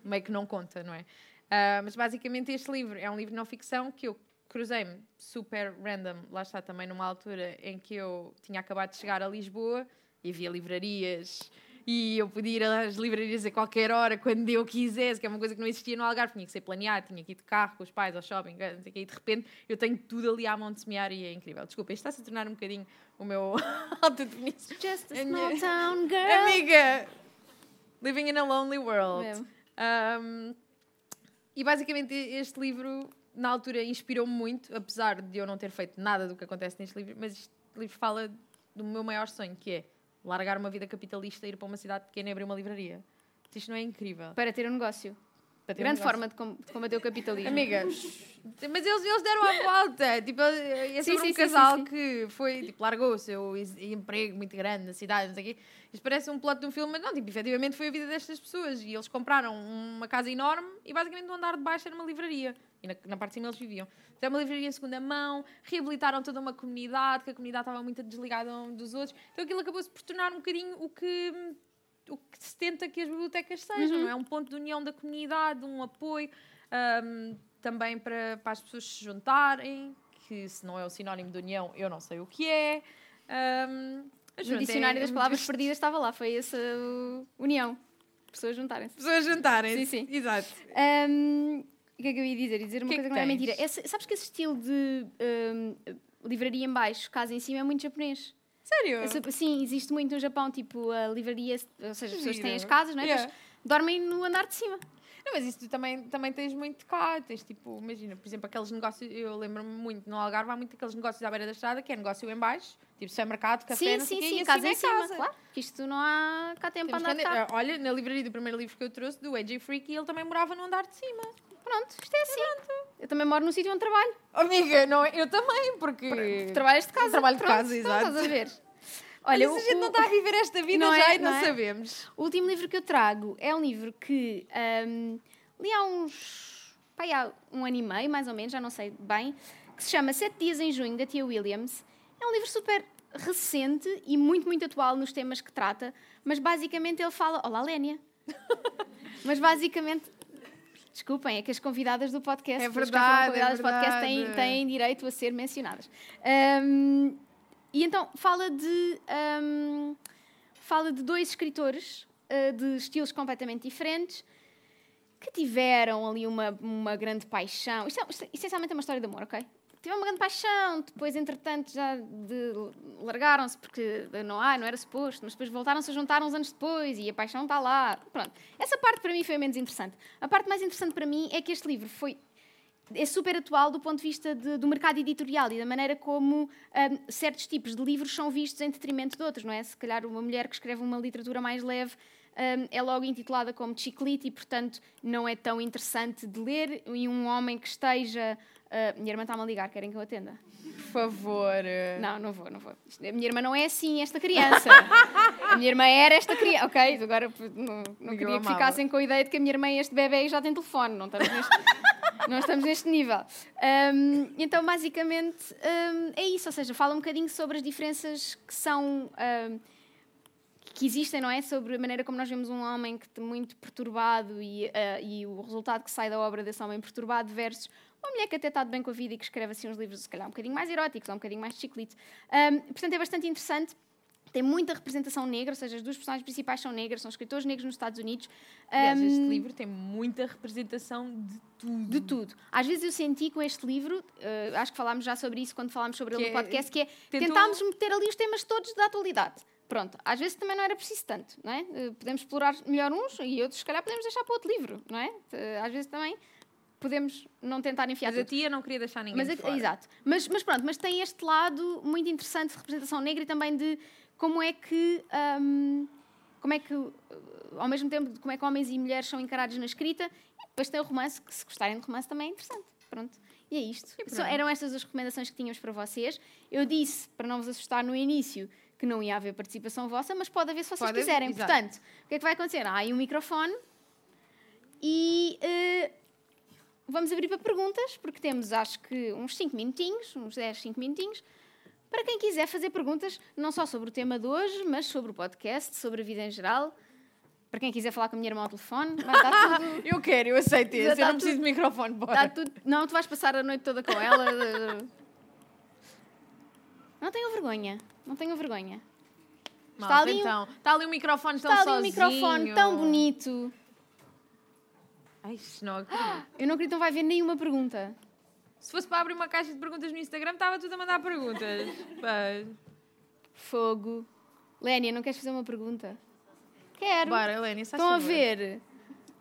meio que não conta, não é? Ah, mas basicamente este livro é um livro de não ficção que eu cruzei-me super random, lá está também numa altura em que eu tinha acabado de chegar a Lisboa e havia livrarias e eu podia ir às livrarias a qualquer hora, quando eu quisesse, que é uma coisa que não existia no Algarve, tinha que ser planeado, tinha que ir de carro com os pais ao shopping, não sei o quê, e de repente eu tenho tudo ali à mão de semear e é incrível. Desculpa, isto está-se a tornar um bocadinho o meu alta definição. Just a small town girl. Amiga! Living in a lonely world. Mesmo. Um, e basicamente este livro, na altura, inspirou-me muito, apesar de eu não ter feito nada do que acontece neste livro, mas este livro fala do meu maior sonho, que é largar uma vida capitalista ir para uma cidade pequena e abrir uma livraria. Isto não é incrível? Para ter um negócio. Um Grande forma de, com- de combater o capitalismo. Amiga, mas eles, eles deram a volta. Tipo, é sobre sim, um sim, casal sim, sim. que foi, tipo, largou o seu emprego muito grande na cidade, não sei o quê. Isto parece um plot de um filme, mas não, tipo, efetivamente foi a vida destas pessoas. E eles compraram uma casa enorme e basicamente no andar de baixo era uma livraria. E na, na parte de cima eles viviam. Então, é uma livraria em segunda mão, reabilitaram toda uma comunidade, que a comunidade estava muito desligada um dos outros. Então aquilo acabou-se por tornar um bocadinho o que o que se tenta que as bibliotecas sejam, Uhum. não é? Um ponto de união da comunidade, um apoio, ahm, também para, para as pessoas se juntarem, que se não é o sinónimo de união, eu não sei o que é. Mas No pronto, dicionário é- das é palavras perdidas estava lá, foi essa união. Pessoas juntarem-se. Pessoas juntarem. Sim, sim. Exato. Ahm, o que é que eu ia dizer? Ia dizer uma Que é coisa que que não é mentira. Sabes que esse estilo de ahm, livraria em baixo, casa em cima, é muito japonês. Sério? Essa- sim, existe muito no Japão, tipo a livraria, ou seja, as pessoas têm as casas, não é? Yeah. Dormem no andar de cima. Não, mas isso tu também, também tens muito cá. Tens tipo, imagina, por exemplo, aqueles negócios, eu lembro-me muito no Algarve, há muito aqueles negócios à beira da estrada que é negócio em baixo, tipo supermercado, café, sim, não sei sim, quê, sim, e casa acima em é cima. casa. Claro, que isto não há cá tempo para andar de. Olha, na livraria do primeiro livro que eu trouxe, do AJ Freak, ele também morava no andar de cima. Pronto, isto é assim. Eu também moro no sítio onde trabalho. Amiga, não, é- eu também, porque. Trabalhas de casa. Trabalho de Pronto, casa, então exato. Estás a ver? Olha, se a gente o- não está a viver esta vida Não já é, e não, não é? sabemos. O último livro que eu trago é um livro que ahm, li há uns. Pai, há um ano e meio, mais ou menos, já não sei bem, que se chama Sete Dias em Junho, da Tia Williams. É um livro super recente e muito, muito atual nos temas que trata, mas basicamente ele fala. Olá, Lénia! mas basicamente. Desculpem, é que as convidadas do podcast, É as verdade, foram convidadas é do podcast têm, têm direito a ser mencionadas. Ahm, e então fala de. ahm, fala de dois escritores ah, de estilos completamente diferentes que tiveram ali uma, uma grande paixão. Isto, é, isto é- essencialmente é uma história de amor, ok? Tiveram uma grande paixão, depois, entretanto, já de- largaram-se porque não, ah, não era suposto, mas depois voltaram-se a juntar uns anos depois e a paixão está lá. Pronto. Essa parte para mim foi a menos interessante. A parte mais interessante para mim é que este livro foi é super atual do ponto de vista de- do mercado editorial e da maneira como ahm, certos tipos de livros são vistos em detrimento de outros, não é? Se calhar uma mulher que escreve uma literatura mais leve ahm, é logo intitulada como chiclete e, portanto, não é tão interessante de ler. E um homem que esteja. ah, minha irmã está-me a ligar, querem que eu atenda? Por favor. Não, não vou, não vou. A minha irmã não é assim, esta criança. a minha irmã era esta criança. Ok, agora não, não queria que amava. ficassem com a ideia de que a minha irmã é este bebê e já tem telefone. Não estamos neste, não estamos neste nível. Ahm, então, basicamente, ahm, é isso. Ou seja, fala um bocadinho sobre as diferenças que são. ahm, que existem, não é? Sobre a maneira como nós vemos um homem que muito perturbado e, ah, e o resultado que sai da obra desse homem perturbado versus uma mulher que até está de bem com a vida e que escreve assim uns livros, se calhar, um bocadinho mais eróticos, ou um bocadinho mais chiclete. Ahm, portanto, é bastante interessante. Tem muita representação negra, ou seja, as duas personagens principais são negras, são escritores negros nos Estados Unidos. Aliás, este Ahm, livro tem muita representação de tudo. de tudo. Às vezes eu senti com este livro, eh, acho que falámos já sobre isso quando falámos sobre ele Que no é- podcast, que é tentou- tentámos meter ali os temas todos da atualidade. Pronto, às vezes também não era preciso tanto, não é? Eh, Podemos explorar melhor uns e outros, se calhar, podemos deixar para outro livro, não é? Eh, Às vezes também podemos não tentar enfiar Mas a tudo. tia não queria deixar ninguém Mas, de fora. exato. Mas, mas pronto, mas tem este lado muito interessante de representação negra e também de como é que. hum, como é que, uh, ao mesmo tempo, como é que homens e mulheres são encarados na escrita, e depois tem o romance, que se gostarem de romance também é interessante. Pronto. E é isto. E eram estas as recomendações que tínhamos para vocês. Eu disse, para não vos assustar no início, que não ia haver participação vossa, mas pode haver se vocês Pode quiserem. Portanto, o que é que vai acontecer? Há aí um microfone e eh, vamos abrir para perguntas, porque temos acho que uns 5 minutinhos, uns 10, 5 minutinhos, para quem quiser fazer perguntas, não só sobre o tema de hoje, mas sobre o podcast, sobre a vida em geral. Para quem quiser falar com a minha irmã ao telefone, vai estar tudo. Eu quero, eu aceito esse. Eu não preciso tudo- de microfone, bora. Tudo... Não, tu vais passar a noite toda com ela. Não tenham vergonha. Não tenham vergonha. Malta, Está ali um- então. Está ali um microfone tão Está ali um sozinho. microfone tão bonito. Ai, não acredito. Eu não acredito que não vai haver nenhuma pergunta. Se fosse para abrir uma caixa de perguntas no Instagram, estava tudo a mandar perguntas. Pá. Fogo. Lénia, não queres fazer uma pergunta? Quero. Bora, faz Estão a ver?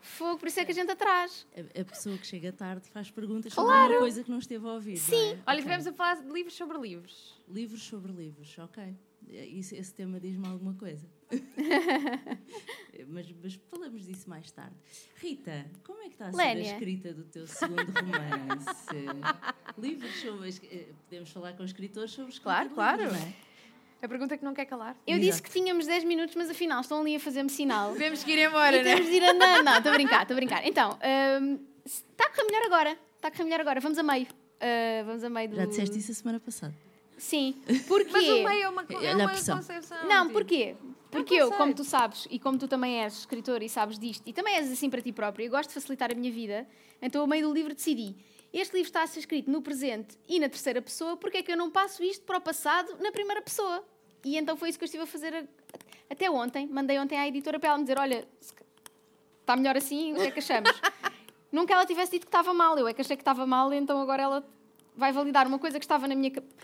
Fogo, por isso é que a gente atrás. A, a pessoa que chega tarde faz perguntas sobre uma coisa que não esteve a ouvir. Sim. Olha, Ok. estivemos a falar de livros sobre livros. Livros sobre livros, ok. Isso, esse tema diz-me alguma coisa. mas, mas falamos disso mais tarde. Rita, como é que está a ser Lénia. a escrita do teu segundo romance? livros sobre. eh, Podemos falar com escritores sobre escrita Claro, claro. livros, não é? A pergunta que não quer calar. Eu Exato. disse que tínhamos 10 minutos, mas afinal estão ali a fazer-me sinal. Temos que ir embora, E né? temos de ir andando. Não, estou a brincar, estou a brincar. Então, hum, está a correr melhor agora. Está a correr melhor agora. Vamos a meio. Ah, vamos a meio do... Já disseste isso a semana passada. Sim. Porquê? Mas o meio é uma, é a uma concepção. Não, tipo. porquê? Porque Eu como tu sabes, e como tu também és escritor e sabes disto, e também és assim para ti próprio, eu gosto de facilitar a minha vida, então, a meio do livro, decidi. Este livro está a ser escrito no presente e na terceira pessoa, porque é que eu não passo isto para o passado na primeira pessoa? E então foi isso que eu estive a fazer a- até ontem. Mandei ontem à editora para ela me dizer: olha, está melhor assim, o que é que achamos? Nunca ela tivesse dito que estava mal, eu é que achei que estava mal, então agora ela vai validar uma coisa que estava na minha cabeça.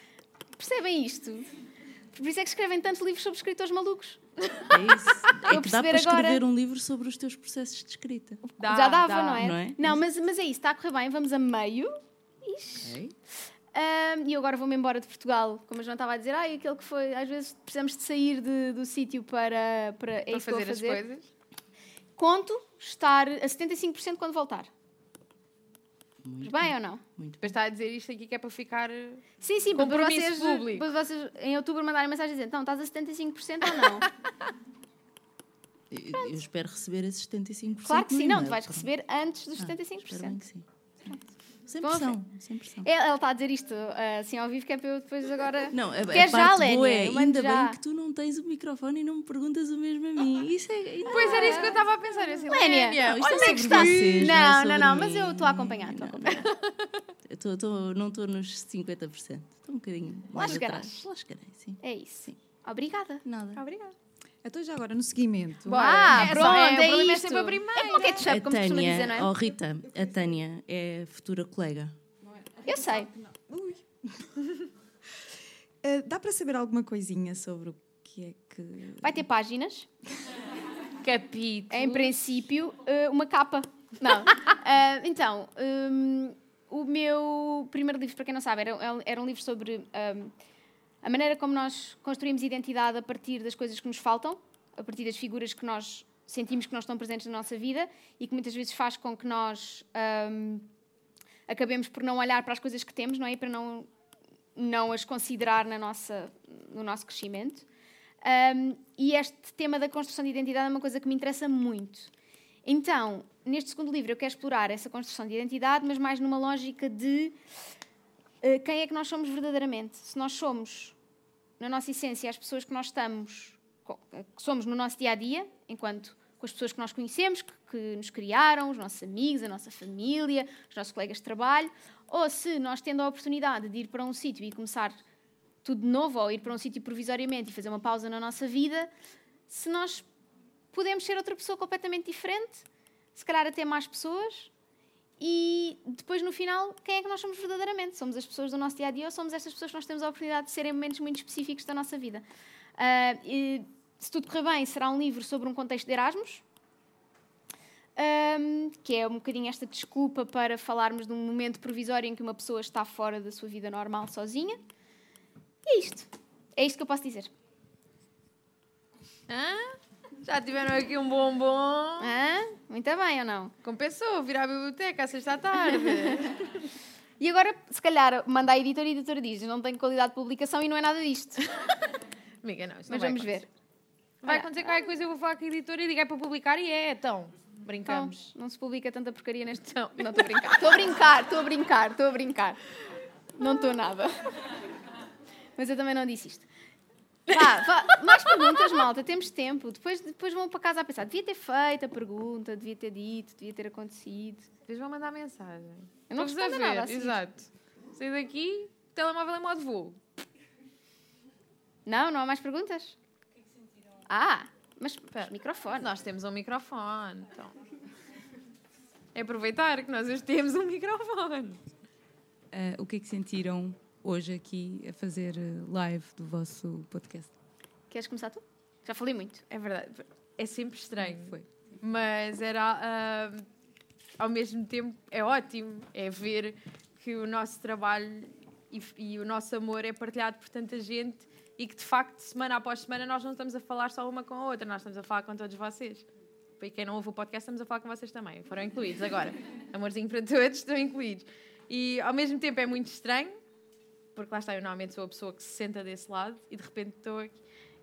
Percebem isto? Por isso é que escrevem tantos livros sobre escritores malucos. É isso. É que dá para escrever agora. um livro sobre os teus processos de escrita. Dá, Já dava, dá. não é? não é? Não, mas, mas é isso, está a correr bem, vamos a meio. Ok? Ahm, e eu agora vou-me embora de Portugal. Como a João estava a dizer, ai, aquele que foi. Às vezes precisamos de sair de- do sítio para, para, é Para eu vou fazer as fazer. coisas. Conto estar a 75% quando voltar. Muito Bem ou não? Muito Depois está a dizer isto aqui que é para ficar. Sim, sim, para vocês, público. para vocês em outubro mandarem mensagem dizendo, então, estás a 75% ou não? Eu, eu espero receber esses 75%. claro que sim, não, tu vais pronto. receber antes dos Ah, espero 75%. bem que sim. Sem Estão a ver? pressão, sem pressão. Ela ela está a dizer isto ah, assim ao vivo, que é para eu depois agora. Não, a, a Quer já, parte boa Lénia? é, ainda já. bem que tu não tens o microfone e não me perguntas o mesmo a mim. Isso é... Pois era isso que eu estava a pensar. Assim, Lénia, Lénia, isto olha é é que está. vocês, não é não, não, não, mas eu estou a acompanhar, estou a Não, acompanhar. Eu tô, tô- não estou nos 50%. Estou um bocadinho mais chegarás. atrás. Lá chegarei, sim. É isso. Obrigada. Nada. Obrigada. Então já agora, no seguimento. Bora. Ah, É pronto, é, o é, problema é isto. sempre a primeira. É como o ketchup, A como costuma dizer, não é? oh Rita, a Tânia é futura colega. Eu sei. Ui. Eh, dá para saber alguma coisinha sobre o que é que. Vai ter páginas. Capítulo. Em princípio, eh, uma capa. Não. Ah, então, hum, o meu primeiro livro, para quem não sabe, era, era um livro sobre hum, a maneira como nós construímos identidade a partir das coisas que nos faltam, a partir das figuras que nós sentimos que não estão presentes na nossa vida e que muitas vezes faz com que nós hum, acabemos por não olhar para as coisas que temos, não é? E para não, não as considerar na nossa, no nosso crescimento. Um, e este tema da construção de identidade é uma coisa que me interessa muito. Então, neste segundo livro, eu quero explorar essa construção de identidade, mas mais numa lógica de quem é que nós somos verdadeiramente. Se nós somos, na nossa essência, as pessoas que nós estamos, co- que somos no nosso dia a dia, enquanto com as pessoas que nós conhecemos, que, que nos criaram, os nossos amigos, a nossa família, os nossos colegas de trabalho, ou se nós tendo a oportunidade de ir para um sítio e começar tudo de novo, ou ir para um sítio provisoriamente e fazer uma pausa na nossa vida, se nós podemos ser outra pessoa completamente diferente, se calhar até mais pessoas, e depois no final, quem é que nós somos verdadeiramente? Somos as pessoas do nosso dia a dia ou somos estas pessoas que nós temos a oportunidade de ser em momentos muito específicos da nossa vida? Ah, e, se tudo correr bem, será um livro sobre um contexto de Erasmus. Ahm, que é um bocadinho esta desculpa para falarmos de um momento provisório em que uma pessoa está fora da sua vida normal sozinha. E é isto. É isto que eu posso dizer. Hã? Já tiveram aqui um bombom. Hã? Muito bem ou não? Compensou vir à biblioteca à sexta à tarde. E agora, se calhar, manda à editora e a editora diz: não tem qualidade de publicação e não é nada disto. Amiga, não, isso Mas não vamos acontecer. ver. Vai Olha. acontecer qualquer coisa, eu vou falar com a editora e digo é para publicar e é, então. Então, Brincamos. não se publica tanta porcaria neste. Não, não estou a brincar. Estou a brincar, estou a brincar, estou a brincar. Não estou nada. Mas eu também não disse isto. Vá, vá, mais perguntas, malta, temos tempo. Depois, depois vão para casa a pensar: devia ter feito a pergunta, devia ter dito, devia ter acontecido. Depois vão mandar mensagem. Eu não respondo a ver, nada a seguir. Exato. Saí daqui, telemóvel em modo voo. Não, não há mais perguntas? Ah, mas, mas microfone. Nós temos um microfone, então. É aproveitar que nós hoje temos um microfone. Ah, o que é que sentiram hoje aqui a fazer eh, live do vosso podcast? Queres começar tu? Já falei muito. É verdade. É sempre estranho. Foi. Mas era. ah, ao mesmo tempo, é ótimo. É ver que o nosso trabalho e, e o nosso amor é partilhado por tanta gente e que, de facto, semana após semana, nós não estamos a falar só uma com a outra, nós estamos a falar com todos vocês. E quem não ouve o podcast, estamos a falar com vocês também. Foram incluídos agora. Amorzinho para todos, estão incluídos. E ao mesmo tempo é muito estranho, porque lá está, eu normalmente sou a pessoa que se senta desse lado e de repente estou aqui.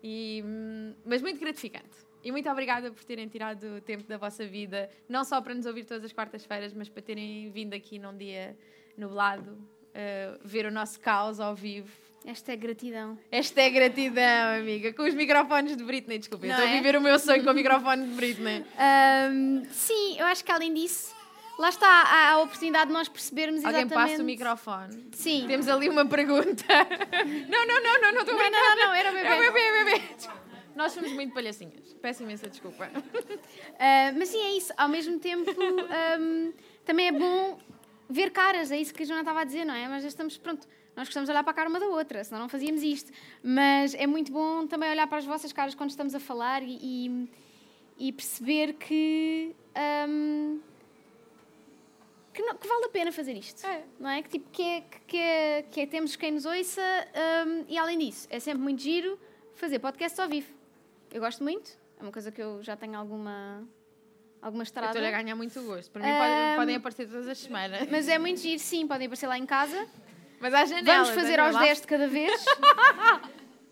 E, hum, mas muito gratificante. E muito obrigada por terem tirado o tempo da vossa vida, não só para nos ouvir todas as quartas-feiras, mas para terem vindo aqui num dia nublado, uh, ver o nosso caos ao vivo. Esta é gratidão. Esta é gratidão, amiga. Com os microfones de Britney, desculpa. eu Não Estou a é? viver o meu sonho com o microfone de Britney. Ahm, sim, eu acho que além disso, lá está a, a oportunidade de nós percebermos Alguém exatamente... passa o microfone. Sim. Temos ali uma pergunta. Não, não, não, não, não estou a Não, não, não, não, era o bebê. É o bebê, é o bebê. Nós somos muito palhacinhas. Peço imensa desculpa. Ah, mas sim, é isso. Ao mesmo tempo, ahm, também é bom ver caras. É isso que a Joana estava a dizer, não é? Mas já estamos, pronto, nós gostamos de olhar para a cara uma da outra, senão não fazíamos isto. Mas é muito bom também olhar para as vossas caras quando estamos a falar e, e- e perceber que. ahm, que, não- que vale a pena fazer isto, É. não é? Que, tipo, que, é, que, é, que é temos quem nos ouça ahm, e além disso, é sempre muito giro fazer podcasts ao vivo. Eu gosto muito, é uma coisa que eu já tenho alguma, alguma Eu estrada. estou a ganhar muito gosto. Para mim, Ahm. podem, podem aparecer todas as semanas. Mas é muito giro, sim, podem aparecer lá em casa. Mas às janelas. Vamos fazer né? aos Lá- 10 de cada vez.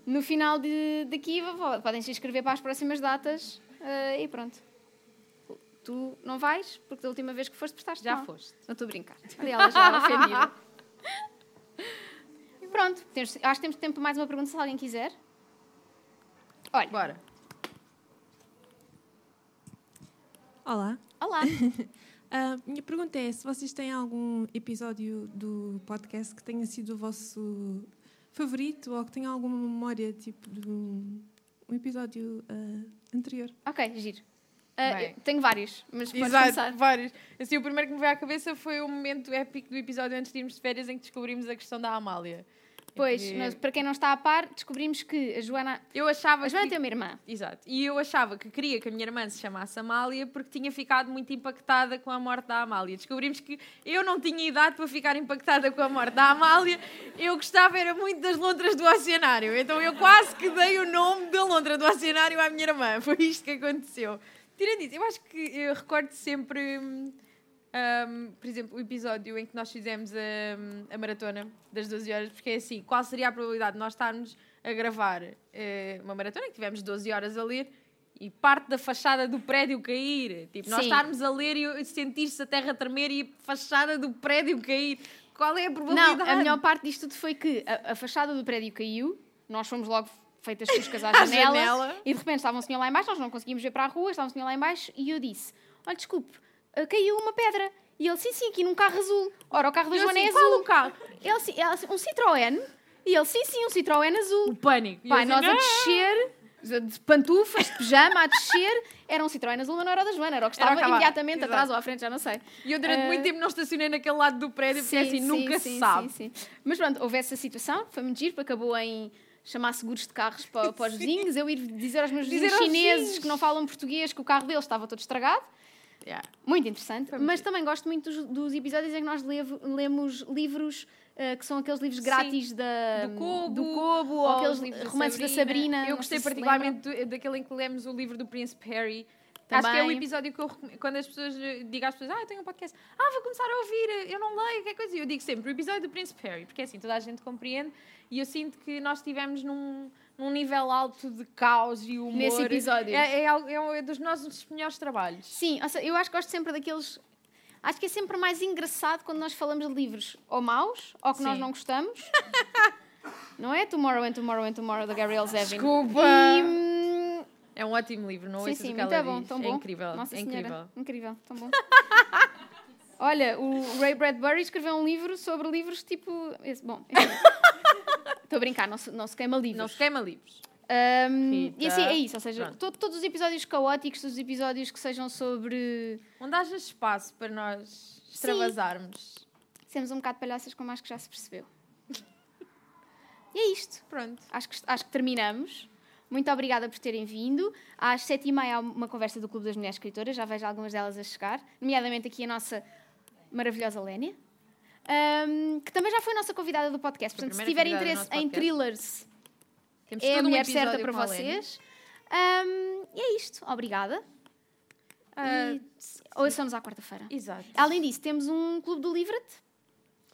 No final de, daqui podem se inscrever para as próximas datas eh, e pronto. Tu não vais, porque da última vez que foste prestaste Já mal. foste. Não estou a brincar. Olha ela já ofendida. Pronto, temos- acho que temos tempo para mais uma pergunta se alguém quiser. Olha, Bora. Olá. olá. A minha pergunta é se vocês têm algum episódio do podcast que tenha sido o vosso favorito ou que tenha alguma memória tipo de um, um episódio ah, anterior. Ok, giro. Bem. eu tenho vários, mas podes Exato, começar. vários. Assim, o primeiro que me veio à cabeça foi o momento épico do episódio antes de irmos de férias em que descobrimos a questão da Amália. Pois, nós- para quem não está a par, descobrimos que a Joana. Eu achava A Joana que... tem uma irmã. Exato. E eu achava que queria que a minha irmã se chamasse Amália porque tinha ficado muito impactada com a morte da Amália. Descobrimos que eu não tinha idade para ficar impactada com a morte da Amália. Eu gostava era muito das lontras do oceanário. Então eu quase que dei o nome da lontra do oceanário à minha irmã. Foi isto que aconteceu. Tirando isso, eu acho que eu recordo sempre... hum, hum, por exemplo, o episódio em que nós fizemos a, a maratona das 12 horas, porque é assim, qual seria a probabilidade de nós estarmos a gravar eh, uma maratona que tivemos 12 horas a ler e parte da fachada do prédio cair? Tipo, nós Sim. estarmos a ler e sentir-se a terra tremer e a fachada do prédio cair. Qual é a probabilidade? Não, a melhor parte disto tudo foi que a, a fachada do prédio caiu, nós fomos logo feitas fuscas à À janela, janela. e de repente estava um senhor lá em baixo, nós não conseguimos ver para a rua, estava um senhor lá em baixo e eu disse, olha, desculpe, ah, caiu uma pedra. E ele, sim, sim, aqui num carro azul. Ora, o carro da Eu Joana assim, é qual azul. o carro? Ele, sim, ela, assim, um Citroën. E ele, sim, sim, um Citroën azul. O pânico. Pai, assim, nós a "Ah!" descer, de pantufas, de pijama, a descer, era um Citroën azul, mas não era o da Joana, era o que o estava imediatamente exato. atrás ou à frente, já não sei. E eu durante Ah, muito tempo não estacionei naquele lado do prédio porque assim nunca se sabe. sim, sim. Mas pronto, houve essa situação, foi muito giro, acabou em chamar seguros de carros para, para os vizinhos, eu ir dizer aos meus vizinhos chineses que não falam português que o carro deles estava todo estragado. Yeah. Muito interessante. Foi muito Mas também gosto muito dos, dos episódios em que nós levo- lemos livros eh, que são aqueles livros grátis da, do Kobo, do Kobo ou aqueles os livros romances da Sabrina. Eu gostei particularmente do- daquele em que lemos o livro do Príncipe Harry. Acho que é o Também. episódio que eu recomendo. Quando as pessoas eh, digam às pessoas, ah, eu tenho um podcast, ah, vou começar a ouvir, eu não leio, qualquer coisa. E eu digo sempre o episódio do Príncipe Harry, porque é assim, toda a gente compreende e eu sinto que nós estivemos num, num nível alto de caos e humor. Nesse episódio. É, é, é um dos nossos melhores trabalhos. Sim, seja, eu acho que gosto sempre daqueles. Acho que é sempre mais engraçado quando nós falamos de livros ou maus ou que nós Sim. não gostamos. Não é Tomorrow and Tomorrow and Tomorrow da Gabrielle Zevin. Desculpa! E, É um ótimo livro, não sim, sim, muito ela bom, diz. tão é bom. incrível, Nossa é incrível. incrível, tão bom. Olha, o Ray Bradbury escreveu um livro sobre livros tipo. Esse, bom, enfim. estou a brincar, não se, não se queima livros. Não se queima livros. Um, e assim, é isso, ou seja, to- todos os episódios caóticos, todos os episódios que sejam sobre Onde haja espaço para nós extravasarmos. sermos um bocado de palhaças, como acho que já se percebeu. E é isto. Pronto. Acho que, acho que terminamos. Muito obrigada por terem vindo. Às sete e meia há uma conversa do Clube das Mulheres Escritoras, já vejo algumas delas a chegar, nomeadamente aqui a nossa maravilhosa Lénia, um, que também já foi nossa convidada do podcast. A Portanto, se tiverem interesse em thrillers, Temos é a todo um mulher certa para a vocês. Um, e é isto. Obrigada. Ah, e ouçam-nos à quarta-feira. Exato. Além disso, temos um clube do Livret.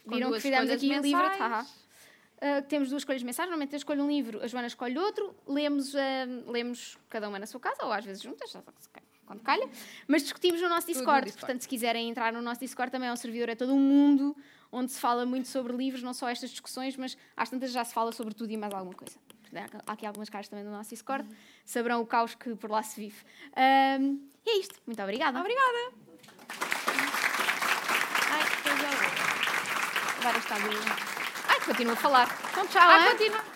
Viram que fizemos aqui o Livret? haha. Uh, temos duas escolhas mensais. Normalmente eu escolho um livro, a Joana escolhe outro. Lemos, uh, lemos cada uma na sua casa, ou às vezes juntas, quando calha. Mas discutimos no nosso Tudo no Discord. Discord. Portanto, se quiserem entrar no nosso Discord, também é um servidor, é todo um mundo onde se fala muito sobre livros, não só estas discussões, mas às tantas já se fala sobre tudo e mais alguma coisa. Há aqui algumas caras também no nosso Discord. Saberão o caos que por lá se vive. Um, e é isto. Muito obrigada. Obrigada. Ai, boa. Agora está. Ai, continuo a falar. Então, tchau, Ah, hein? continua.